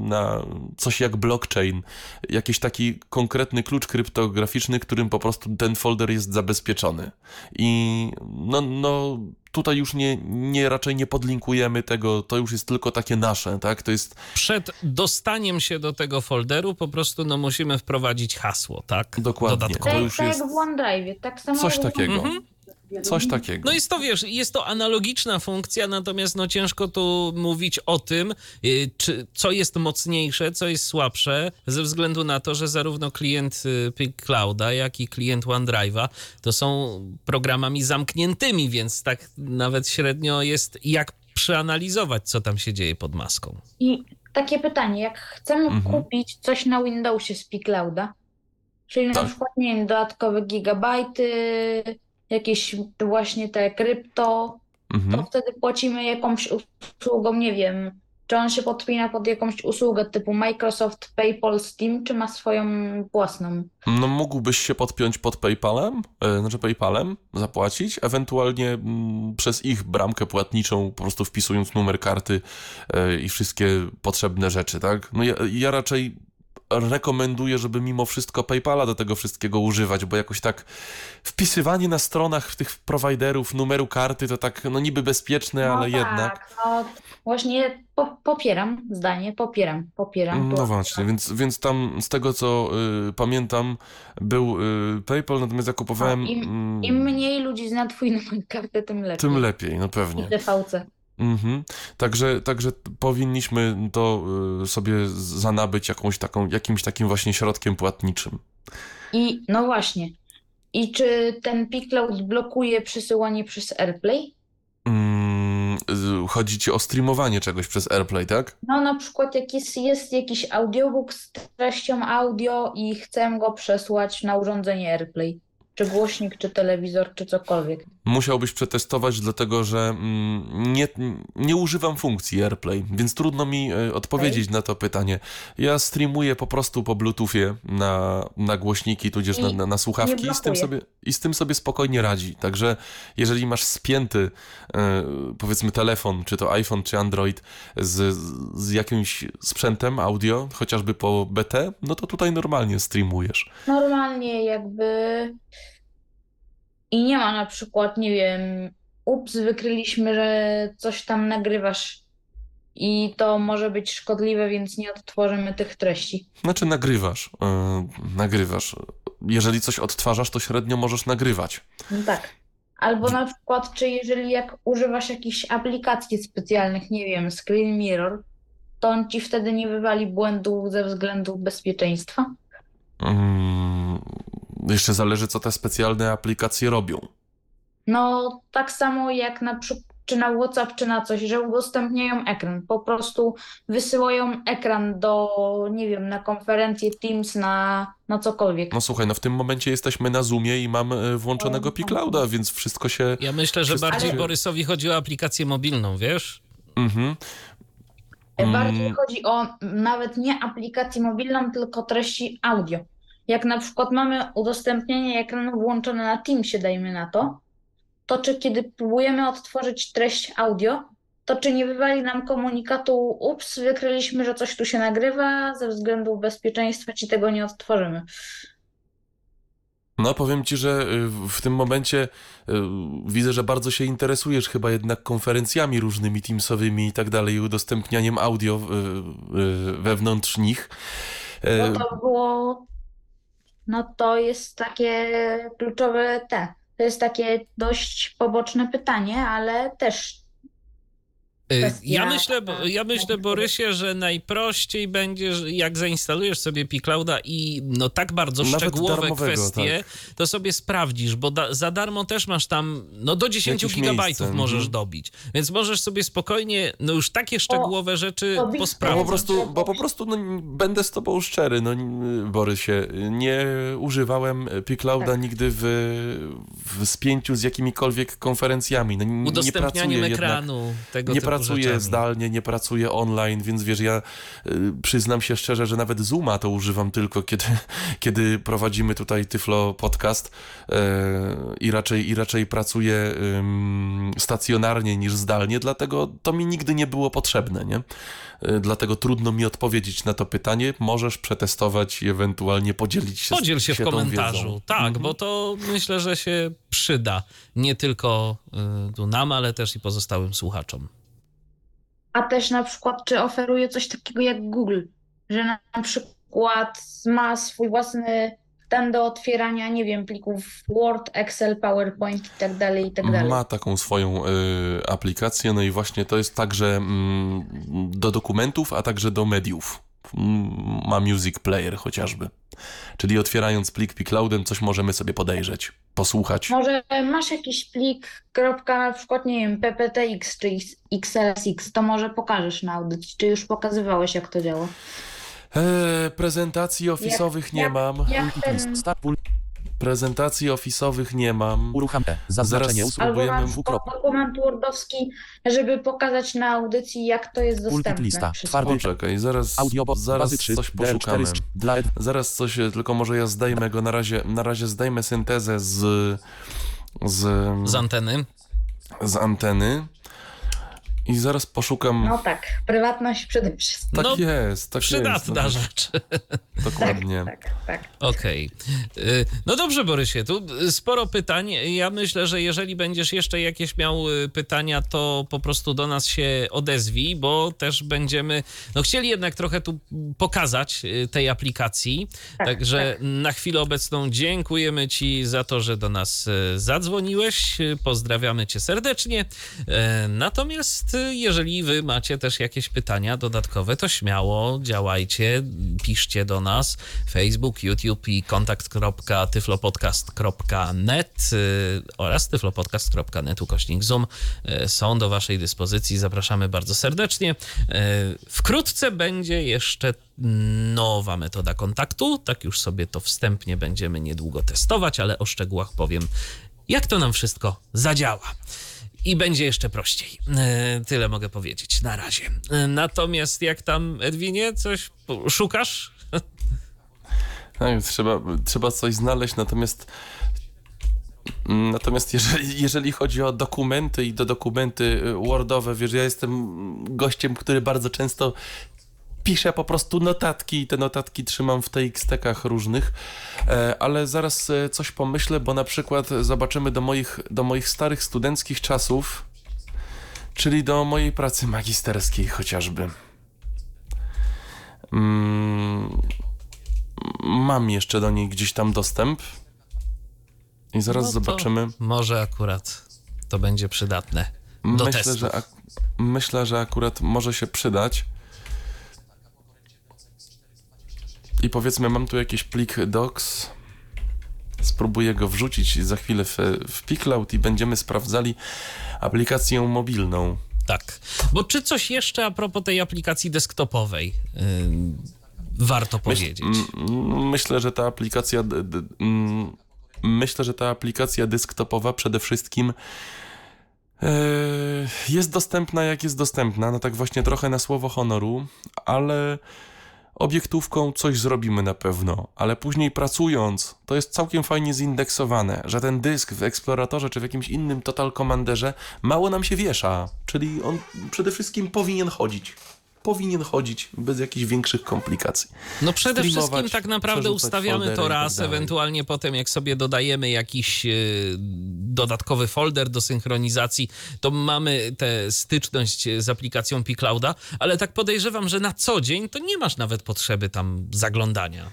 na coś jak blockchain, jakiś taki konkretny klucz kryptograficzny, którym po prostu ten folder jest zabezpieczony. I no, no tutaj już nie, nie raczej nie podlinkujemy tego, to już jest tylko takie nasze, tak? To jest Przed dostaniem się do tego folderu po prostu no, musimy wprowadzić hasło, tak? Dokładnie. Dodatkowo. Tak, już tak jest jak w OneDrive'ie, tak samo coś takiego. Mhm. Coś takiego. No jest to, wiesz, jest to analogiczna funkcja, natomiast no ciężko tu mówić o tym, y, czy, co jest mocniejsze, co jest słabsze, ze względu na to, że zarówno klient y, Pig Clouda, jak i klient OneDrive'a to są programami zamkniętymi, więc tak nawet średnio jest jak przeanalizować, co tam się dzieje pod maską. I takie pytanie, jak chcemy Mhm. kupić coś na Windowsie z Piclouda, czyli na Tak. przykład, nie wiem, dodatkowe gigabajty, jakieś właśnie te krypto, to Mhm. wtedy płacimy jakąś usługą, nie wiem, czy on się podpina pod jakąś usługę typu Microsoft, PayPal, Steam, czy ma swoją własną? No mógłbyś się podpiąć pod PayPalem, e, znaczy PayPalem, zapłacić, ewentualnie mm, przez ich bramkę płatniczą, po prostu wpisując numer karty e, i wszystkie potrzebne rzeczy, tak? No ja, ja raczej rekomenduję, żeby mimo wszystko PayPala do tego wszystkiego używać, bo jakoś tak wpisywanie na stronach tych prowajderów numeru karty to tak, no niby bezpieczne, ale no jednak. Tak, no właśnie po, popieram zdanie, popieram, popieram. No właśnie, więc, więc tam z tego co y, pamiętam był y, PayPal, natomiast ja kupowałem... No, im- mm, Im mniej ludzi zna twój numer karty, tym lepiej. Tym lepiej, no pewnie. I TVC. Mhm. Także, także powinniśmy to y, sobie zanabyć jakąś taką, jakimś takim właśnie środkiem płatniczym. I no właśnie. I czy ten Picloud blokuje przesyłanie przez AirPlay? Mm, y, chodzi ci o streamowanie czegoś przez AirPlay, tak? No na przykład jak jest, jest jakiś audiobook z treścią audio i chcę go przesłać na urządzenie AirPlay. Czy głośnik, czy telewizor, czy cokolwiek. Musiałbyś przetestować, dlatego że mm, nie, nie używam funkcji AirPlay, więc trudno mi y, odpowiedzieć na to pytanie. Ja streamuję po prostu po Bluetoothie na, na głośniki, tudzież na, na, na słuchawki i z, tym sobie, i z tym sobie spokojnie radzi. Także jeżeli masz spięty y, powiedzmy telefon, czy to iPhone, czy Android z, z jakimś sprzętem audio, chociażby po BT, no to tutaj normalnie streamujesz. Normalnie jakby i nie ma na przykład, nie wiem, ups, wykryliśmy, że coś tam nagrywasz i to może być szkodliwe, więc nie odtworzymy tych treści. Znaczy nagrywasz, yy, nagrywasz. Jeżeli coś odtwarzasz, to średnio możesz nagrywać. No tak. Albo na przykład, czy jeżeli jak używasz jakichś aplikacji specjalnych, nie wiem, Screen Mirror, to on ci wtedy nie wywali błędu ze względu bezpieczeństwa? Mm, jeszcze zależy, co te specjalne aplikacje robią. No, tak samo jak na przykład czy na WhatsApp, czy na coś, że udostępniają ekran. Po prostu wysyłają ekran do, nie wiem, na konferencję Teams, na, na cokolwiek. No słuchaj, no w tym momencie jesteśmy na Zoomie i mam e, włączonego Piclouda, więc wszystko się... Ja myślę, że bardziej się... Borysowi chodzi o aplikację mobilną, wiesz? Mhm. Bardziej Mm. chodzi o nawet nie aplikację mobilną, tylko treści audio. Jak na przykład mamy udostępnienie ekranu włączone na Teamsie, dajmy na to, to czy kiedy próbujemy odtworzyć treść audio, to czy nie wywali nam komunikatu, ups, wykryliśmy, że coś tu się nagrywa, ze względu bezpieczeństwa ci tego nie odtworzymy. No, powiem ci, że y, w tym momencie y, widzę, że bardzo się interesujesz chyba jednak konferencjami różnymi teamsowymi i tak dalej, udostępnianiem audio y, wewnątrz nich. No to było, no to jest takie kluczowe te. To jest takie dość poboczne pytanie, ale też Ja myślę, ja myślę, Borysie, że najprościej będzie, że jak zainstalujesz sobie Piclouda i no tak bardzo Nawet szczegółowe kwestie, to sobie sprawdzisz, bo da, za darmo też masz tam, no do 10 Jakieś gigabajtów miejsce, możesz mhm. dobić. Więc możesz sobie spokojnie, no już takie szczegółowe rzeczy to bit- Bo po prostu, bo po prostu no, będę z tobą szczery, no Borysie, nie używałem Piclouda Tak. nigdy w, w spięciu z jakimikolwiek konferencjami. No, n- nie pracuję Udostępnianiem jednak ekranu, tego nie typu pracuję rzeczami. zdalnie, nie pracuję online, więc wiesz, ja y, przyznam się szczerze, że nawet Zooma to używam tylko, kiedy, kiedy prowadzimy tutaj Tyflo Podcast y, i, raczej, i raczej pracuję stacjonarnie niż zdalnie, dlatego to mi nigdy nie było potrzebne, nie? Y, Dlatego trudno mi odpowiedzieć na to pytanie. Możesz przetestować i ewentualnie podzielić się Podziel się w tą komentarzu. wiedzą. Tak, Mhm. bo to myślę, że się przyda nie tylko y, tu nam, ale też i pozostałym słuchaczom. A też na przykład, czy oferuje coś takiego jak Google, że na, przykład ma swój własny ten do otwierania, nie wiem, plików Word, Excel, PowerPoint i tak dalej, i tak dalej. Ma taką swoją y, aplikację, no i właśnie to jest także mm, do dokumentów, a także do mediów. Ma Music Player chociażby. Czyli otwierając plik Picloudem coś możemy sobie podejrzeć, posłuchać. Może masz jakiś plik, kropka, na przykład, nie wiem, PPTX czy XLSX, to może pokażesz na audycji, czy już pokazywałeś, jak to działa. E, prezentacji ofisowych nie jak- mam. Jak ten, Prezentacji ofisowych nie mam. urucham E. Zaznaczenie Zaraz usług. albo spróbujemy przykład dwukropek. dokument wordowski, żeby pokazać na audycji, jak to jest Pulpit dostępne. lista. wszystko. Twardy Poczekaj, zaraz, zaraz bazy 3 coś DL4 poszukamy. dla ed- Zaraz coś, tylko może ja zdejmę go na razie, na razie zdejmę syntezę z, z, Z anteny. z anteny i zaraz poszukam. No tak, prywatność przede wszystkim. tak no, jest, tak Przydatna jest. rzecz. no, Dokładnie. Tak, tak. Okej. Y, No dobrze, Borysie, tu sporo pytań. Ja myślę, że jeżeli będziesz jeszcze jakieś miał y, pytania, to po prostu do nas się odezwij, bo też będziemy no, chcieli jednak trochę tu pokazać y, tej aplikacji. Tak, Także na chwilę obecną dziękujemy Ci za to, że do nas y, zadzwoniłeś. Pozdrawiamy Cię serdecznie. Natomiast jeżeli Wy macie też jakieś pytania dodatkowe, to śmiało działajcie, piszcie do nas Facebook, YouTube i kontakt.tyflopodcast.net y, oraz tyflopodcast.net ukośnik Zoom y, są do Waszej dyspozycji. Zapraszamy bardzo serdecznie. Y, Wkrótce będzie jeszcze nowa metoda kontaktu. Tak już sobie to wstępnie będziemy niedługo testować, ale o szczegółach powiem, jak to nam wszystko zadziała. I będzie jeszcze prościej. E, Tyle mogę powiedzieć na razie. E, Natomiast jak tam, Edwinie, coś szukasz? Tak, trzeba, trzeba coś znaleźć, natomiast natomiast jeżeli, jeżeli chodzi o dokumenty i do dokumenty y, Wordowe, wiesz, ja jestem gościem, który bardzo często piszę po prostu notatki i te notatki trzymam w TXT-kach różnych, e, ale zaraz e, coś pomyślę, bo na przykład zobaczymy do moich, do moich starych studenckich czasów Czyli do mojej pracy magisterskiej chociażby. Mm, mam jeszcze do niej gdzieś tam dostęp. I zaraz No zobaczymy. Może akurat to będzie przydatne. Do Myślę testów. że, myślę, że akurat może się przydać. I powiedzmy, mam tu jakiś plik docs. Spróbuję go wrzucić za chwilę w, w PiCloud i będziemy sprawdzali aplikację mobilną. Tak. Bo czy coś jeszcze a propos tej aplikacji desktopowej yy, warto powiedzieć? Mm, Myślę, że ta aplikacja. Myślę, że ta aplikacja desktopowa przede wszystkim e, jest dostępna jak jest dostępna, no tak właśnie trochę na słowo honoru, ale obiektówką coś zrobimy na pewno, ale później pracując, to jest całkiem fajnie zindeksowane, że ten dysk w Exploratorze czy w jakimś innym Total Commanderze mało nam się wiesza, czyli on przede wszystkim powinien chodzić. Powinien chodzić bez jakichś większych komplikacji. No przede wszystkim tak naprawdę ustawiamy to tak raz, dalej. ewentualnie potem jak sobie dodajemy jakiś e, dodatkowy folder do synchronizacji, to mamy tę styczność z aplikacją Piclouda, ale tak podejrzewam, że na co dzień to nie masz nawet potrzeby tam zaglądania.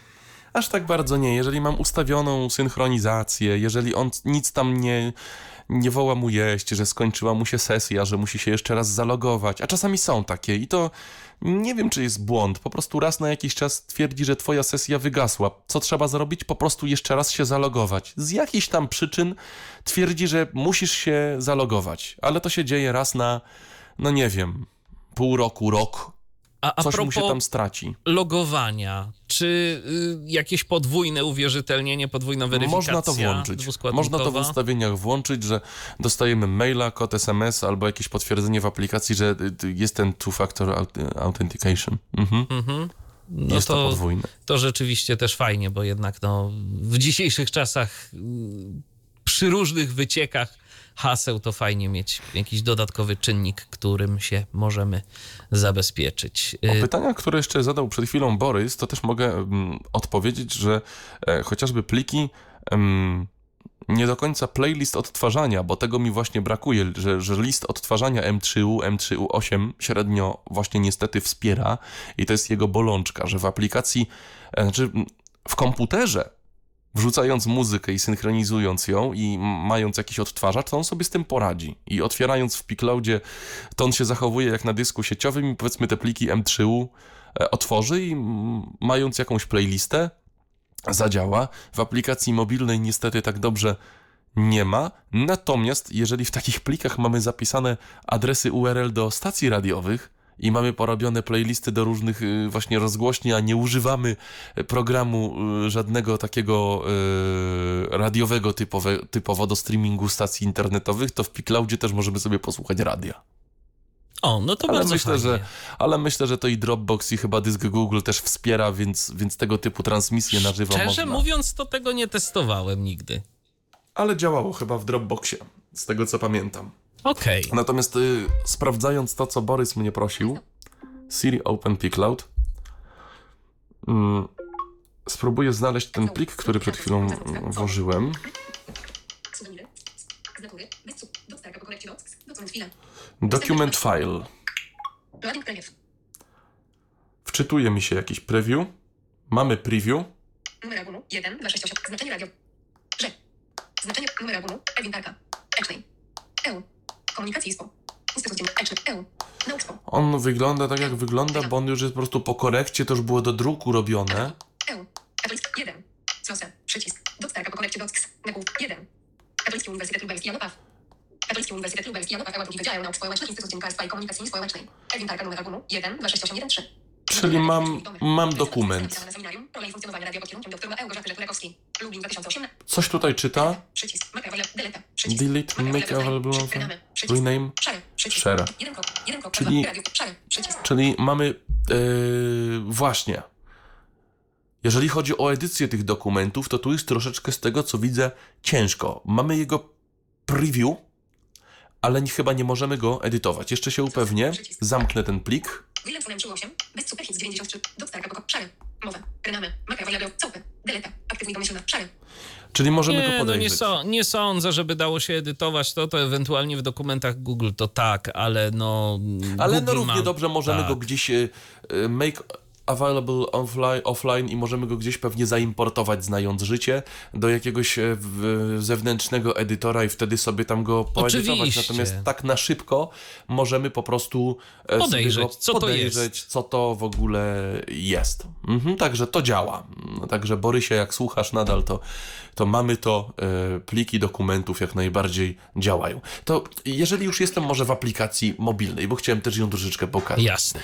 Aż tak bardzo nie. Jeżeli mam ustawioną synchronizację, jeżeli on nic tam nie, nie woła mu jeść, że skończyła mu się sesja, że musi się jeszcze raz zalogować, a czasami są takie i to nie wiem, czy jest błąd. Po prostu raz na jakiś czas twierdzi, że twoja sesja wygasła. Co trzeba zrobić? Po prostu jeszcze raz się zalogować. Z jakichś tam przyczyn twierdzi, że musisz się zalogować, ale to się dzieje raz na, no nie wiem, pół roku, rok. A, a Coś mu się tam straci. logowania, czy y, jakieś podwójne uwierzytelnienie, podwójna weryfikacja Można to włączyć. Można to w ustawieniach włączyć, że dostajemy maila, kod SMS albo jakieś potwierdzenie w aplikacji, że y, y, jest ten two-factor aut- authentication. Mhm. Mhm. No jest to, to, podwójne. to rzeczywiście też fajnie, bo jednak no, w dzisiejszych czasach y, przy różnych wyciekach haseł to fajnie mieć jakiś dodatkowy czynnik, którym się możemy zabezpieczyć. O Y, pytania, które jeszcze zadał przed chwilą Borys, to też mogę mm, odpowiedzieć, że e, chociażby pliki em, nie do końca playlist odtwarzania, bo tego mi właśnie brakuje, że, że list odtwarzania M3U, M3U8 średnio właśnie niestety wspiera i to jest jego bolączka, że w aplikacji, e, znaczy mm, w komputerze wrzucając muzykę i synchronizując ją i mając jakiś odtwarzacz, to on sobie z tym poradzi. I otwierając w Picloudzie, to on się zachowuje jak na dysku sieciowym i powiedzmy te pliki M3U e, otworzy i mając jakąś playlistę zadziała. W aplikacji mobilnej niestety tak dobrze nie ma. Natomiast jeżeli w takich plikach mamy zapisane adresy URL do stacji radiowych i mamy porobione playlisty do różnych y, właśnie rozgłośni, a nie używamy programu y, żadnego takiego y, radiowego typowe, typowo do streamingu stacji internetowych, to w Picloudzie też możemy sobie posłuchać radia. o, no to Ale bardzo myślę, fajnie. że, ale myślę, że to i Dropbox i chyba dysk Google też wspiera, więc, więc tego typu transmisje na żywo Szczerze można. mówiąc, to tego nie testowałem nigdy. Ale działało chyba w Dropboxie, z tego co pamiętam. Okej. Natomiast y, sprawdzając to, co Borys mnie prosił, Siri Open Pcloud, mm, spróbuję znaleźć ten plik, który przed chwilą włożyłem. Document file. Wczytuje mi się jakiś preview. Mamy preview. Numer album 1, 2, 6, 8. Znaczenie radio. Że. Znaczenie numer albumu. Edwin Parka. Ecznej. EU. Komunikacji. On wygląda tak, jak wygląda, bo on już jest po prostu po korekcie, to już było do druku robione. EU. Katolicki 1. Close. Przycisk. Dotarka po korekcie docs. Nagłów 1. Katolicki Uniwersytet Lubelski. Katolicki Uniwersytet Wydział Nauk Społecznych Instytut Dziennikarstwa i Komunikacji Społecznej. Edwin numer albumu 1, 2, 6, 8, 1, 3. Czyli mam, mam dokument. Na seminarium. Rola i funkcjonowanie radio pod kierunkiem doktora Małgorzaty Rzekurekowskiej. Lublin 2018. Coś tutaj czyta. Delete. Make available. Rename. Share. Czyli-. Czyli mamy yy, właśnie. Jeżeli chodzi o edycję tych dokumentów, to tu jest troszeczkę z tego, co widzę, ciężko. Mamy jego preview, ale chyba nie możemy go edytować. Jeszcze się upewnię. Zamknę ten plik. Wilhelm Funem 38. Bez superhit z 93. Dotstarka poko. Szary. Mowa. Rename. Maka Wajado. Całpy. Deleta. Aktywnie domyślna. Szary. Czyli możemy Nie, to no nie, podejrzeć. so, nie sądzę, żeby dało się edytować to, to ewentualnie w dokumentach Google to tak, ale no... Ale no Google równie ma- dobrze możemy tak. go gdzieś e, e, make available offline, i możemy go gdzieś pewnie zaimportować, znając życie, do jakiegoś e, zewnętrznego edytora i wtedy sobie tam go poedytować. Oczywiście. Natomiast tak na szybko możemy po prostu e, Podejrzeć, co to podejrzeć, jest. co to w ogóle jest. Mhm, także to działa. Także Borysie, jak słuchasz nadal, to, to mamy to, e, pliki dokumentów jak najbardziej działają. To jeżeli już jestem może w aplikacji mobilnej, bo chciałem też ją troszeczkę pokazać. Jasne.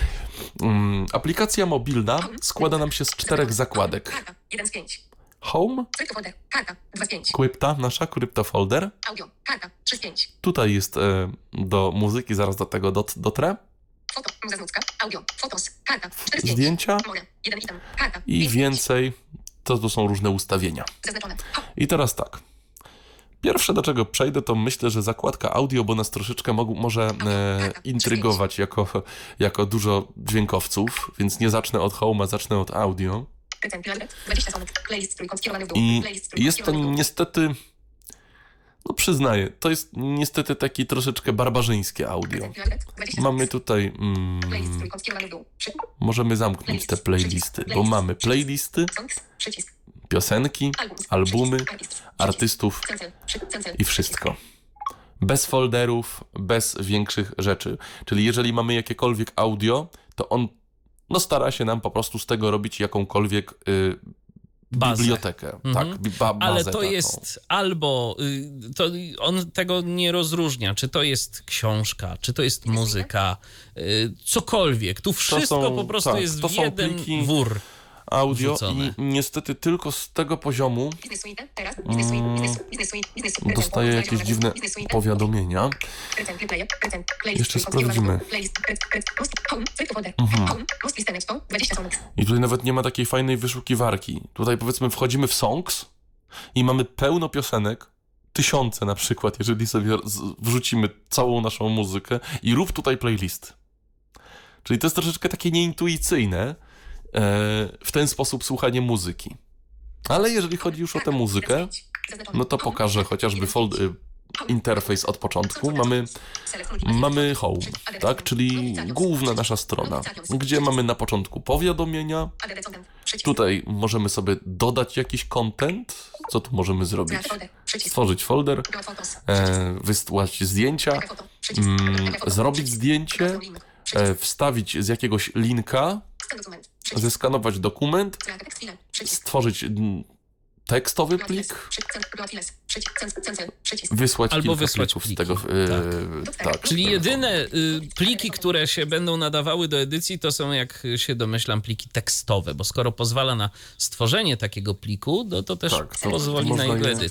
Mm, aplikacja mobilna składa nam się z czterech zakładek. 1 z 5. Home, Krypto folder. Karta. 2 z 5. krypta, nasza kryptofolder. Audio. Karta. 3 z 5. Tutaj jest e, do muzyki, zaraz do tego dot, dotrę. Foto. Audio. Fotos. Karta. 4 z 5. Zdjęcia More. 1 item. Karta. i pięć więcej. To, to są różne ustawienia. I teraz tak. Pierwsze, do czego przejdę, to myślę, że zakładka audio, bo nas troszeczkę mogu, może e, intrygować jako, jako dużo dźwiękowców, więc nie zacznę od home, a zacznę od audio. Recent playlist. 20 sonek. Playlist trójkąt skierowany w dół. I jest to niestety, no przyznaję, to jest niestety taki troszeczkę barbarzyńskie audio. Recent playlist. 20 Mamy tutaj, mm, możemy zamknąć te playlisty, bo mamy playlisty, piosenki, albumy, artystów i wszystko. Bez folderów, bez większych rzeczy. Czyli jeżeli mamy jakiekolwiek audio, to on no, stara się nam po prostu z tego robić jakąkolwiek y, Bazę. bibliotekę. Mhm. Tak, ba, bazę Ale to taką. jest albo y, to on tego nie rozróżnia, czy to jest książka, czy to jest muzyka, y, cokolwiek. Tu wszystko są- po prostu tak, jest to w jeden pliki wór. Audio wrzucone. i niestety tylko z tego poziomu Suite. dostaję jakieś dziwne powiadomienia. Jeszcze sprawdzimy. Mhm. Home. Most list expo. 20 sonek. I tutaj nawet nie ma takiej fajnej wyszukiwarki. Tutaj powiedzmy wchodzimy w songs i mamy pełno piosenek, tysiące na przykład, jeżeli sobie wrzucimy całą naszą muzykę i rób tutaj playlist. Czyli to jest troszeczkę takie nieintuicyjne w ten sposób słuchanie muzyki. Ale jeżeli chodzi już o tę muzykę, no to pokażę chociażby fold, y, interfejs od początku. Mamy, mamy home, tak? Czyli główna nasza strona, gdzie mamy na początku powiadomienia, Tutaj możemy sobie dodać jakiś content. Co tu możemy zrobić? Stworzyć folder, e, wysłać zdjęcia, mm, zrobić zdjęcie, e, wstawić z jakiegoś linka, zeskanować dokument, stworzyć tekstowy plik, wysłać Albo kilka wysłać plików z tego. E, tak. Czyli jedyne y, pliki, które się będą nadawały do edycji, to są, jak się domyślam, pliki tekstowe, bo skoro pozwala na stworzenie takiego pliku, no to też Tak, to pozwoli na można jego je-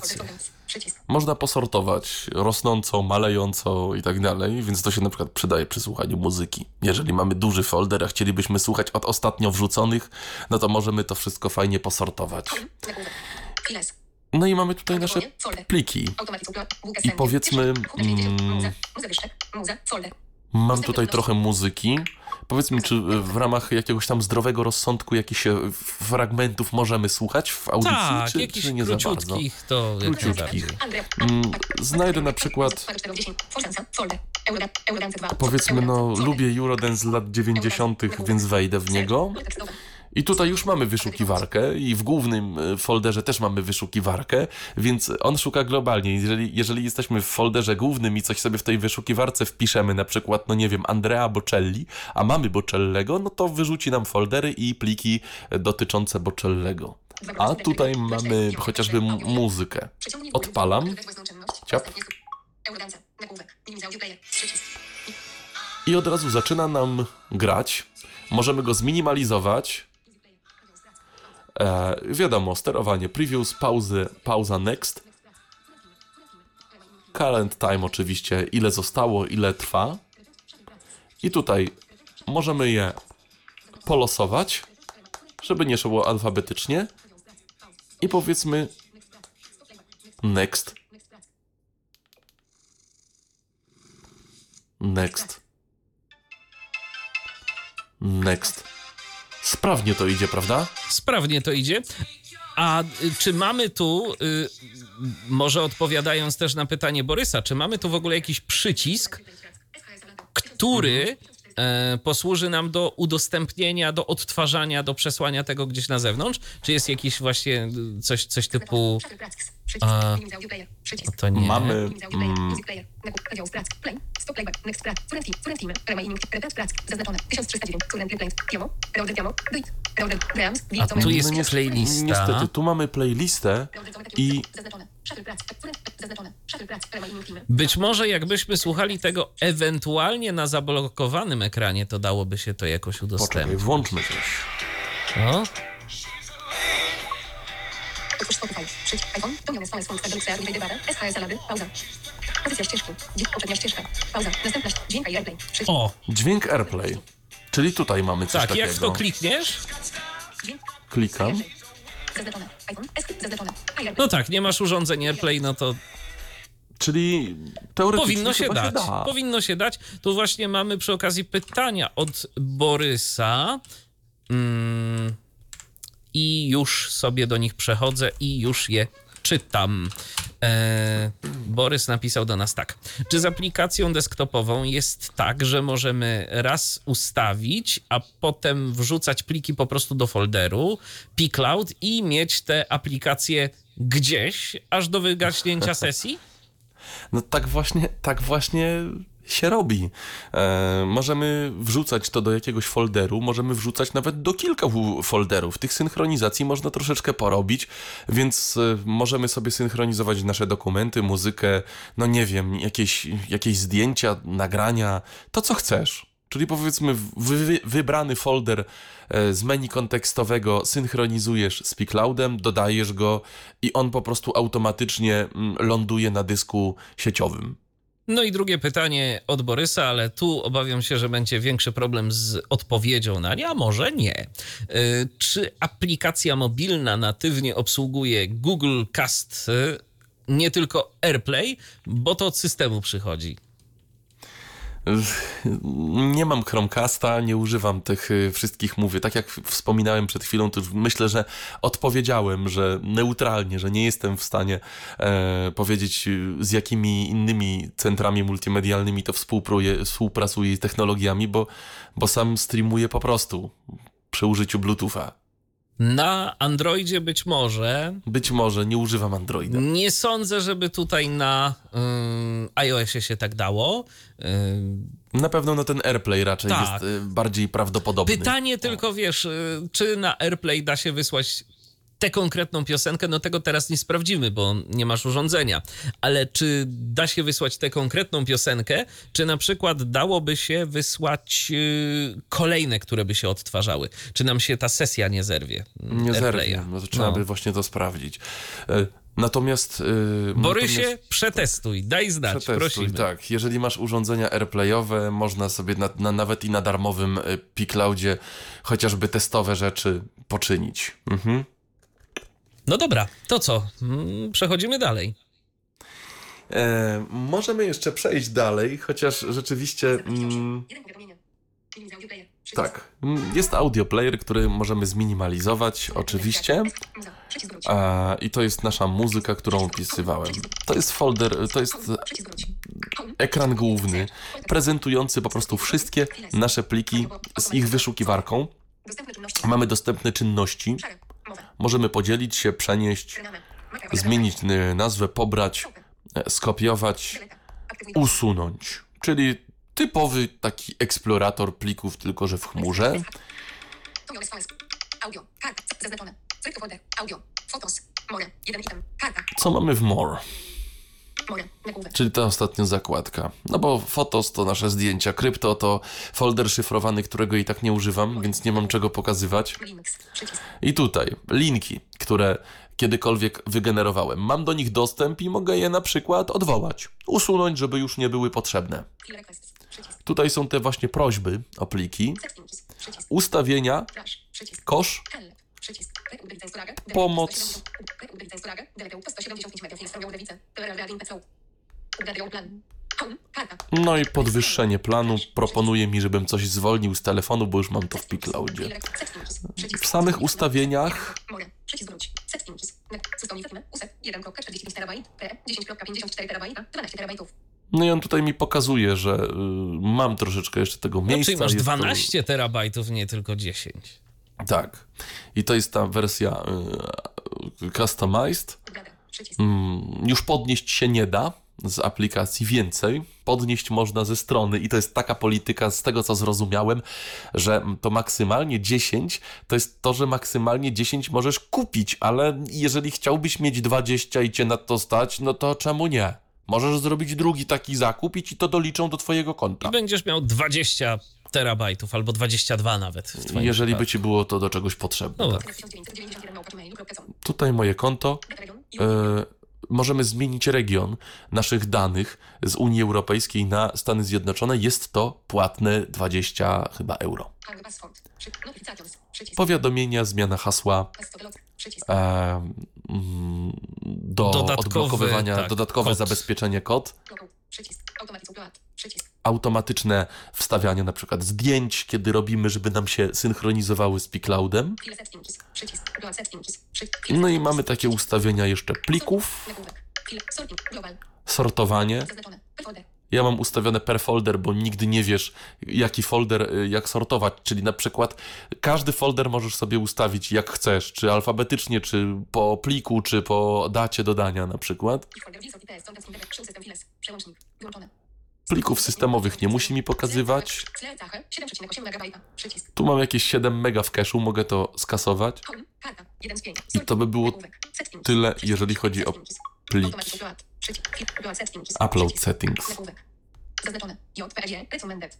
edycję. Można posortować rosnąco, malejąco i tak dalej, więc to się na przykład przydaje przy słuchaniu muzyki. Jeżeli mamy duży folder, a chcielibyśmy słuchać od ostatnio wrzuconych, no to możemy to wszystko fajnie posortować. No i mamy tutaj nasze pliki. I powiedzmy, mm, Mam tutaj trochę muzyki. Powiedzmy, czy w ramach jakiegoś tam zdrowego rozsądku jakichś e, fragmentów możemy słuchać w audycji, Tak, czy, czy nie za bardzo? króciutkich to Króciutkich. Mm, znajdę na przykład, powiedzmy, no lubię Eurodance z lat 90., więc wejdę w niego. I tutaj już mamy wyszukiwarkę i w głównym e, folderze też mamy wyszukiwarkę, więc on szuka globalnie. Jeżeli, jeżeli jesteśmy w folderze głównym i coś sobie w tej wyszukiwarce wpiszemy, na przykład, no nie wiem, Andrea Bocelli, a mamy Bocellego, no to wyrzuci nam foldery i pliki e, dotyczące Bocellego. A tutaj mamy chociażby muzykę. Odpalam. Ciap. I od razu zaczyna nam grać. Możemy go zminimalizować. E, wiadomo, sterowanie previews, pauzy, pauza next. Current time oczywiście, ile zostało, ile trwa. I tutaj możemy je polosować, żeby nie szło alfabetycznie. I powiedzmy next. Next. Next. Sprawnie to idzie, prawda? Sprawnie to idzie. A y, czy mamy tu, y, może odpowiadając też na pytanie Borysa, czy mamy tu w ogóle jakiś przycisk, który posłuży nam do udostępnienia, do odtwarzania, do przesłania tego gdzieś na zewnątrz? Czy jest jakiś właśnie y, coś, coś typu... A, no to nie. Mamy. Mm. Play, stop playback, next prac, current film, current film, remaining, repeat prac, zaznaczone, 1309, current replay, piano, reorder piano, duit, reorder, grams, A tu jest niestety- playlista. Niestety, tu mamy playlistę i Być może jakbyśmy słuchali tego ewentualnie na zablokowanym ekranie, to dałoby się to jakoś poczekaj, udostępnić. włączmy coś. O, Otwórz Spotify, przycisk, iPhone, pełnione swoje słoneczne, Deluxe, Replay, Debara, SHS, Alady, pauza. Pozycja ścieżki, dźwięk, poprzednia ścieżka, pauza, następna, ś- dźwięk i airplay, przycisk, o Dźwięk AirPlay. Czyli tutaj mamy coś tak, takiego. jak w to klikniesz, Klikam. No tak, nie masz urządzeń AirPlay, no to Czyli teoretycznie powinno się chyba dać. da. Powinno się dać. Tu właśnie mamy przy okazji pytania od Borysa. Mm, I już sobie do nich przechodzę i już je czytam. E, Borys napisał do nas tak. Czy z aplikacją desktopową jest tak, że możemy raz ustawić, a potem wrzucać pliki po prostu do folderu, pCloud i mieć te aplikacje gdzieś, aż do wygaśnięcia sesji? No tak właśnie, tak właśnie się robi. E, możemy wrzucać to do jakiegoś folderu, możemy wrzucać nawet do kilku folderów. Tych synchronizacji można troszeczkę porobić, więc e, możemy sobie synchronizować nasze dokumenty, muzykę, no nie wiem, jakieś, jakieś zdjęcia, nagrania, to co chcesz. Czyli powiedzmy wy, wybrany folder e, z menu kontekstowego synchronizujesz z pCloudem, dodajesz go i on po prostu automatycznie mm, ląduje na dysku sieciowym. No i drugie pytanie od Borysa, ale tu obawiam się, że będzie większy problem z odpowiedzią na nie, a może nie. Y, Czy aplikacja mobilna natywnie obsługuje Google Cast, y, nie tylko AirPlay, bo to od systemu przychodzi? Nie mam Chromecasta, nie używam tych y, wszystkich, mówię, tak jak wspominałem przed chwilą, to myślę, że odpowiedziałem, że neutralnie, że nie jestem w stanie e, powiedzieć y, z jakimi innymi centrami multimedialnymi to współpruje, współpracuje technologiami, bo, bo sam streamuję po prostu przy użyciu Bluetootha. Na Androidzie być może. Być może nie używam Androida. Nie sądzę, żeby tutaj na ym, iOSie się tak dało. Ym, Na pewno no ten AirPlay raczej Tak. jest y, bardziej prawdopodobny. Pytanie tylko, wiesz, czy na AirPlay da się wysłać tę konkretną piosenkę, no tego teraz nie sprawdzimy, bo nie masz urządzenia. Ale czy da się wysłać tę konkretną piosenkę, czy na przykład dałoby się wysłać y, kolejne, które by się odtwarzały? Czy nam się ta sesja nie zerwie? Nie AirPlaya? zerwie, no to trzeba No. by właśnie to sprawdzić. E, Natomiast... y, Borysie, natomiast... przetestuj, daj znać, Przetestuj, prosimy. tak. Jeżeli masz urządzenia AirPlayowe, można sobie na, na, nawet i na darmowym y, pCloudzie chociażby testowe rzeczy poczynić. Mhm. No dobra, to co? Mm, Przechodzimy dalej. E, możemy jeszcze przejść dalej, chociaż rzeczywiście... Mm, tak, mm, jest audio player, który możemy zminimalizować, oczywiście. A, I to jest nasza muzyka, którą opisywałem. To jest folder, to jest ekran główny, prezentujący po prostu wszystkie nasze pliki z ich wyszukiwarką. Mamy dostępne czynności. Możemy podzielić się, przenieść, zmienić nazwę, pobrać, e, skopiować, usunąć. Czyli typowy taki eksplorator plików, tylko że w chmurze. Co mamy w More? Czyli ta ostatnia zakładka. No bo Fotos to nasze zdjęcia, Krypto to folder szyfrowany, którego i tak nie używam, więc nie mam czego pokazywać. I tutaj linki, które kiedykolwiek wygenerowałem. Mam do nich dostęp i mogę je na przykład odwołać, usunąć, żeby już nie były potrzebne. Tutaj są te właśnie prośby o pliki, ustawienia, kosz, Pomoc. Reupdate Zenstolage. DLTU 175 MB. Film Stromio Udewice. TRL Reading Peclow. Update plan. Home. Karta. No i podwyższenie planu proponuje mi, żebym coś zwolnił z telefonu, bo już mam to w Picloudzie. W samych ustawieniach More. Przycisk wróć. Settings. System Fatima. USE. 1.45 terabajt. P. 10.54 terabajta. 12 terabajtów. No i on tutaj mi pokazuje, że y, mam troszeczkę jeszcze tego No, miejsca. czyli masz Jest to- 12 terabajtów, nie tylko 10. Tak. I to jest ta wersja y, customized. Mm, już podnieść się nie da z aplikacji więcej. Podnieść można ze strony i to jest taka polityka, z tego co zrozumiałem, że to maksymalnie 10 to jest to, że maksymalnie 10 możesz kupić, ale jeżeli chciałbyś mieć 20 i cię na to stać, no to czemu nie? Możesz zrobić drugi taki zakup i ci to doliczą do twojego konta. I będziesz miał 20 terabajtów albo 22 nawet Jeżeli by przypadku. ci było to do czegoś potrzebne. No tak. tak. 1991 małpa gmail.com. Tutaj moje konto. E, możemy zmienić region naszych danych z Unii Europejskiej na Stany Zjednoczone. Jest to płatne 20 chyba euro. Powiadomienia, zmiana hasła e, mm, do Dodatkowy, odblokowywania, tak, dodatkowe kod. zabezpieczenie kod. Przycisk. Przycisk. automatyczne wstawianie na przykład zdjęć, kiedy robimy, żeby nam się synchronizowały z Picloudem. No i mamy takie ustawienia jeszcze plików, sortowanie. Ja mam ustawione per folder, bo nigdy nie wiesz, jaki folder y, jak sortować. Czyli na przykład każdy folder możesz sobie ustawić jak chcesz, czy alfabetycznie, czy po pliku, czy po dacie dodania na przykład. Plików systemowych nie musi mi pokazywać. Slayer Tache. 7,8 MB. Przycisk. Tu mam jakieś 7 mega w cache'u, mogę to skasować. Home. Karta. 1 z 5. I to by było tyle, jeżeli chodzi o. pliki. Upload. Settings. Zaznaczone. JPG. Recommended.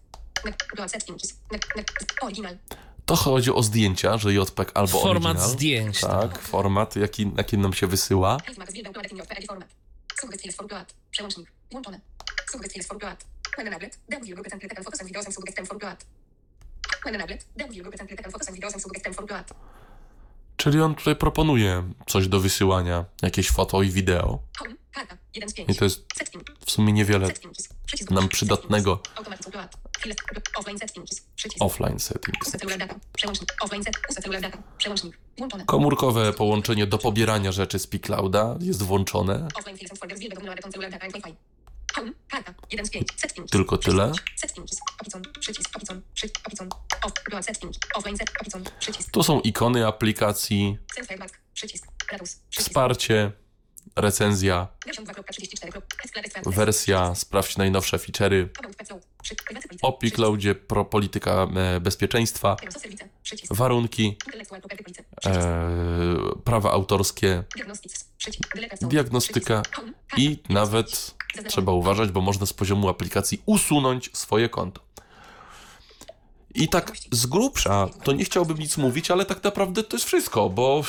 To chodzi o zdjęcia, że JPEG albo Format oryginal. zdjęć. Tak, format, jaki, jaki nam się wysyła. Format. Przełącznik. Włączone. Focus and focus and. Czyli on tutaj proponuje coś do wysyłania, jakieś foto i wideo. Home. Karta. 1 z 5. I to jest w sumie niewiele nam przydatnego. Offline settings. Komórkowe połączenie do pobierania rzeczy z Piclouda jest włączone. Offline files and folders will be downloaded on celular data and Wi-Fi. Home. Karta. 1 z 5. Settings. Tylko tyle? Settings. Apicon. Przycisk. Apicon. Przycisk. Apicon. Off. Upload settings. Offline set. Apicon. Przycisk. Tu są ikony aplikacji. Przycisk. Przycisk. wsparcie, recenzja, Version 2.34. Explorer Expert. wersja, sprawdź najnowsze feature'y. O Picloudzie pro polityka e, bezpieczeństwa, warunki, e, prawa autorskie diagnostyka i nawet trzeba uważać, bo można z poziomu aplikacji usunąć swoje konto. I tak z grubsza to nie chciałbym nic mówić, ale tak naprawdę to jest wszystko, bo,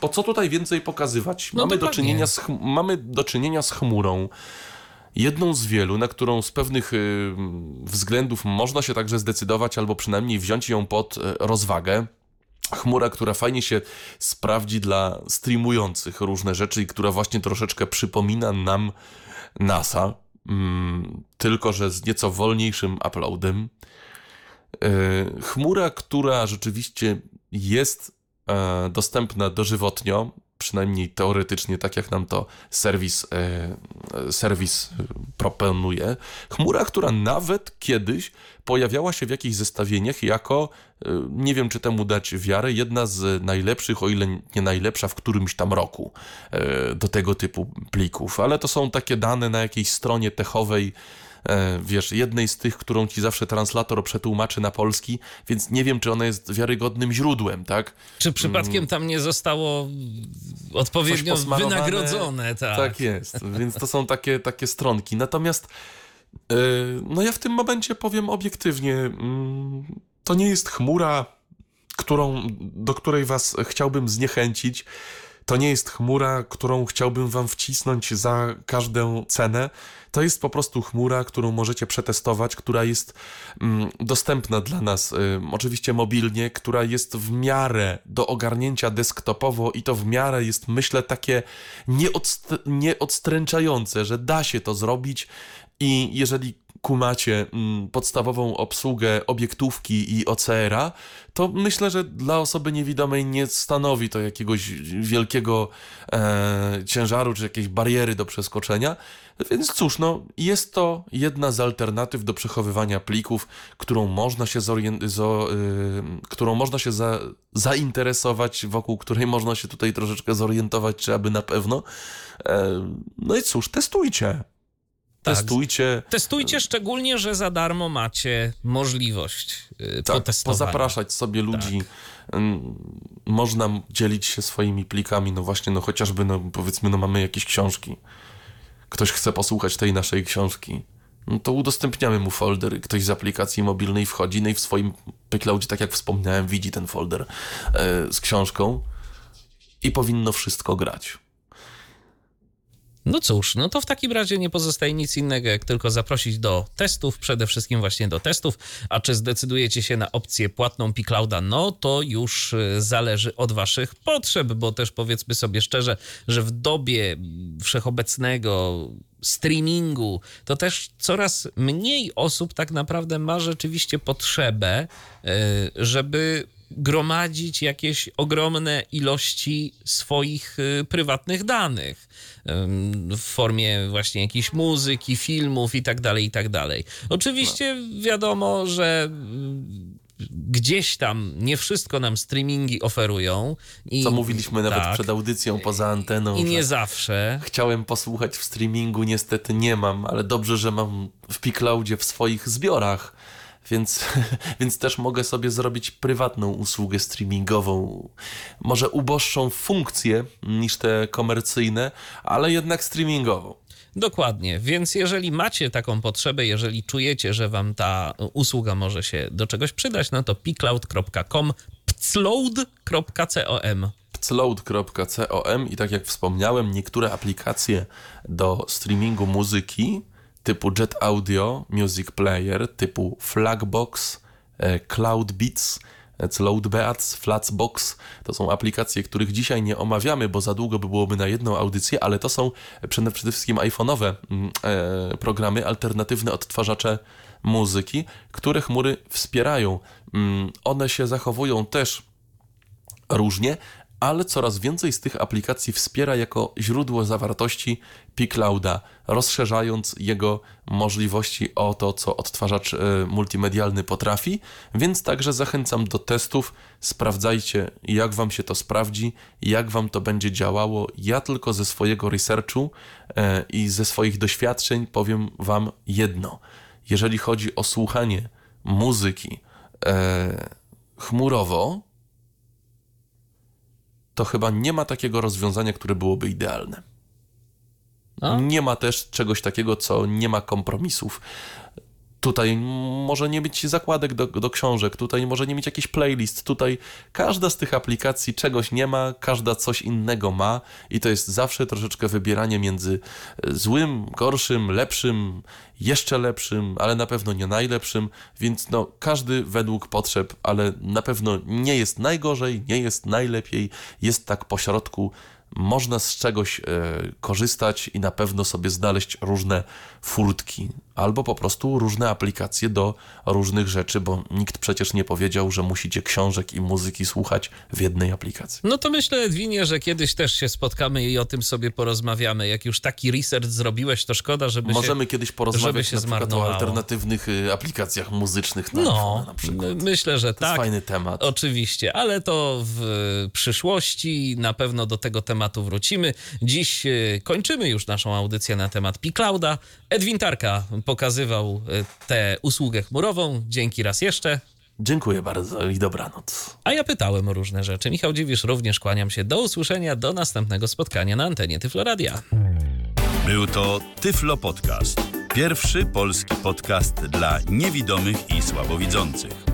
bo co tutaj więcej pokazywać? No mamy, do czynienia z, mamy do czynienia z chmurą, jedną z wielu, na którą z pewnych y, względów można się także zdecydować, albo przynajmniej wziąć ją pod y, rozwagę. Chmura, która fajnie się sprawdzi dla streamujących różne rzeczy i która właśnie troszeczkę przypomina nam NASA, mm, tylko że z nieco wolniejszym uploadem. E, Chmura, która rzeczywiście jest e, dostępna dożywotnio, przynajmniej teoretycznie, tak jak nam to serwis, e, serwis proponuje. Chmura, która nawet kiedyś pojawiała się w jakichś zestawieniach jako, e, nie wiem czy temu dać wiarę, jedna z najlepszych, o ile nie najlepsza w którymś tam roku e, do tego typu plików. Ale to są takie dane na jakiejś stronie techowej, wiesz, jednej z tych, którą ci zawsze translator przetłumaczy na polski, więc nie wiem, czy ona jest wiarygodnym źródłem, tak? Czy przypadkiem tam nie zostało odpowiednio wynagrodzone? Tak. Tak jest, więc to są takie, takie stronki. Natomiast e, no ja w tym momencie powiem obiektywnie, mm, to nie jest chmura, którą, do której was chciałbym zniechęcić. to nie jest chmura, którą chciałbym wam wcisnąć za każdą cenę. To jest po prostu chmura, którą możecie przetestować, która jest mm, dostępna dla nas, oczywiście mobilnie, która jest w miarę do ogarnięcia desktopowo i to w miarę jest, myślę, takie nieodst nieodstręczające, że da się to zrobić i jeżeli kumacie mm, podstawową obsługę obiektówki i OCR-a, to myślę, że dla osoby niewidomej nie stanowi to jakiegoś wielkiego e, ciężaru czy jakiejś bariery do przeskoczenia. Więc cóż, no, jest to jedna z alternatyw do przechowywania plików, którą można się, zo, y, którą można się za, zainteresować, wokół której można się tutaj troszeczkę zorientować, czy aby na pewno. E, no i cóż, testujcie. Tak. Testujcie. Testujcie szczególnie, że za darmo macie możliwość yy, tak, potestowania. Pozapraszać sobie ludzi. Tak. Można dzielić się swoimi plikami, no właśnie, no chociażby, no powiedzmy, no mamy jakieś książki. Ktoś chce posłuchać tej naszej książki. No to udostępniamy mu folder. Ktoś z aplikacji mobilnej wchodzi, no i w swoim PyCloudzie, tak jak wspomniałem, widzi ten folder yy, z książką i powinno wszystko grać. No cóż, no to w takim razie nie pozostaje nic innego, jak tylko zaprosić do testów, przede wszystkim właśnie do testów. A czy zdecydujecie się na opcję płatną Piclouda? No to już y, zależy od waszych potrzeb, bo też powiedzmy sobie szczerze, że w dobie wszechobecnego streamingu, to też coraz mniej osób tak naprawdę ma rzeczywiście potrzebę, y, żeby gromadzić jakieś ogromne ilości swoich y, prywatnych danych w formie właśnie jakiejś muzyki, filmów i tak dalej, i tak dalej. Oczywiście wiadomo, że gdzieś tam nie wszystko nam streamingi oferują. I, Co mówiliśmy nawet tak, przed audycją, poza anteną. I nie zawsze. Chciałem posłuchać w streamingu, niestety nie mam, ale dobrze, że mam w Picloudzie w swoich zbiorach więc, więc też mogę sobie zrobić prywatną usługę streamingową. Może uboższą funkcję niż te komercyjne, ale jednak streamingową. Dokładnie, więc jeżeli macie taką potrzebę, jeżeli czujecie, że wam ta usługa może się do czegoś przydać, no to pcloud.com, pcloud.com pcloud.com i tak jak wspomniałem, niektóre aplikacje do streamingu muzyki typu Jet Audio Music Player, typu Flagbox, e, Cloud Beats, e, Cloudbeats, Flatsbox. To są aplikacje, których dzisiaj nie omawiamy, bo za długo by byłoby na jedną audycję, ale to są przede wszystkim iPhone'owe mm, e, programy, alternatywne odtwarzacze muzyki, które chmury wspierają. Mm, one się zachowują też różnie, ale coraz więcej z tych aplikacji wspiera jako źródło zawartości pClouda, rozszerzając jego możliwości o to, co odtwarzacz e, multimedialny potrafi, więc także zachęcam do testów. Sprawdzajcie, jak Wam się to sprawdzi, jak Wam to będzie działało. Ja tylko ze swojego researchu e, i ze swoich doświadczeń powiem Wam jedno. Jeżeli chodzi o słuchanie muzyki e, chmurowo, to chyba nie ma takiego rozwiązania, które byłoby idealne. A? Nie ma też czegoś takiego, co nie ma kompromisów. Tutaj może nie mieć zakładek do, do książek, tutaj może nie mieć jakiś playlist, tutaj każda z tych aplikacji czegoś nie ma, każda coś innego ma i to jest zawsze troszeczkę wybieranie między e, złym, gorszym, lepszym, jeszcze lepszym, ale na pewno nie najlepszym, więc no każdy według potrzeb, ale na pewno nie jest najgorzej, nie jest najlepiej, jest tak pośrodku można z czegoś e, korzystać i na pewno sobie znaleźć różne furtki, albo po prostu różne aplikacje do różnych rzeczy, bo nikt przecież nie powiedział, że musicie książek i muzyki słuchać w jednej aplikacji. No to myślę, Edwinie, że kiedyś też się spotkamy i o tym sobie porozmawiamy. Jak już taki research zrobiłeś, to szkoda, żeby Możemy się, kiedyś porozmawiać się na przykład o alternatywnych y, aplikacjach muzycznych na no, na przykład. Myślę, że to tak. Jest fajny temat. Oczywiście, ale to w przyszłości na pewno do tego tematu wrócimy. Dziś y, kończymy już naszą audycję na temat Piclouda. Edwin Tarka pokazywał e, tę usługę chmurową. Dzięki raz jeszcze. Dziękuję bardzo i dobranoc. A ja pytałem o różne rzeczy. Michał Dziwisz, również kłaniam się. Do usłyszenia, do następnego spotkania na antenie Tyfloradia. Był to Tyflo Podcast. Pierwszy polski podcast dla niewidomych i słabowidzących.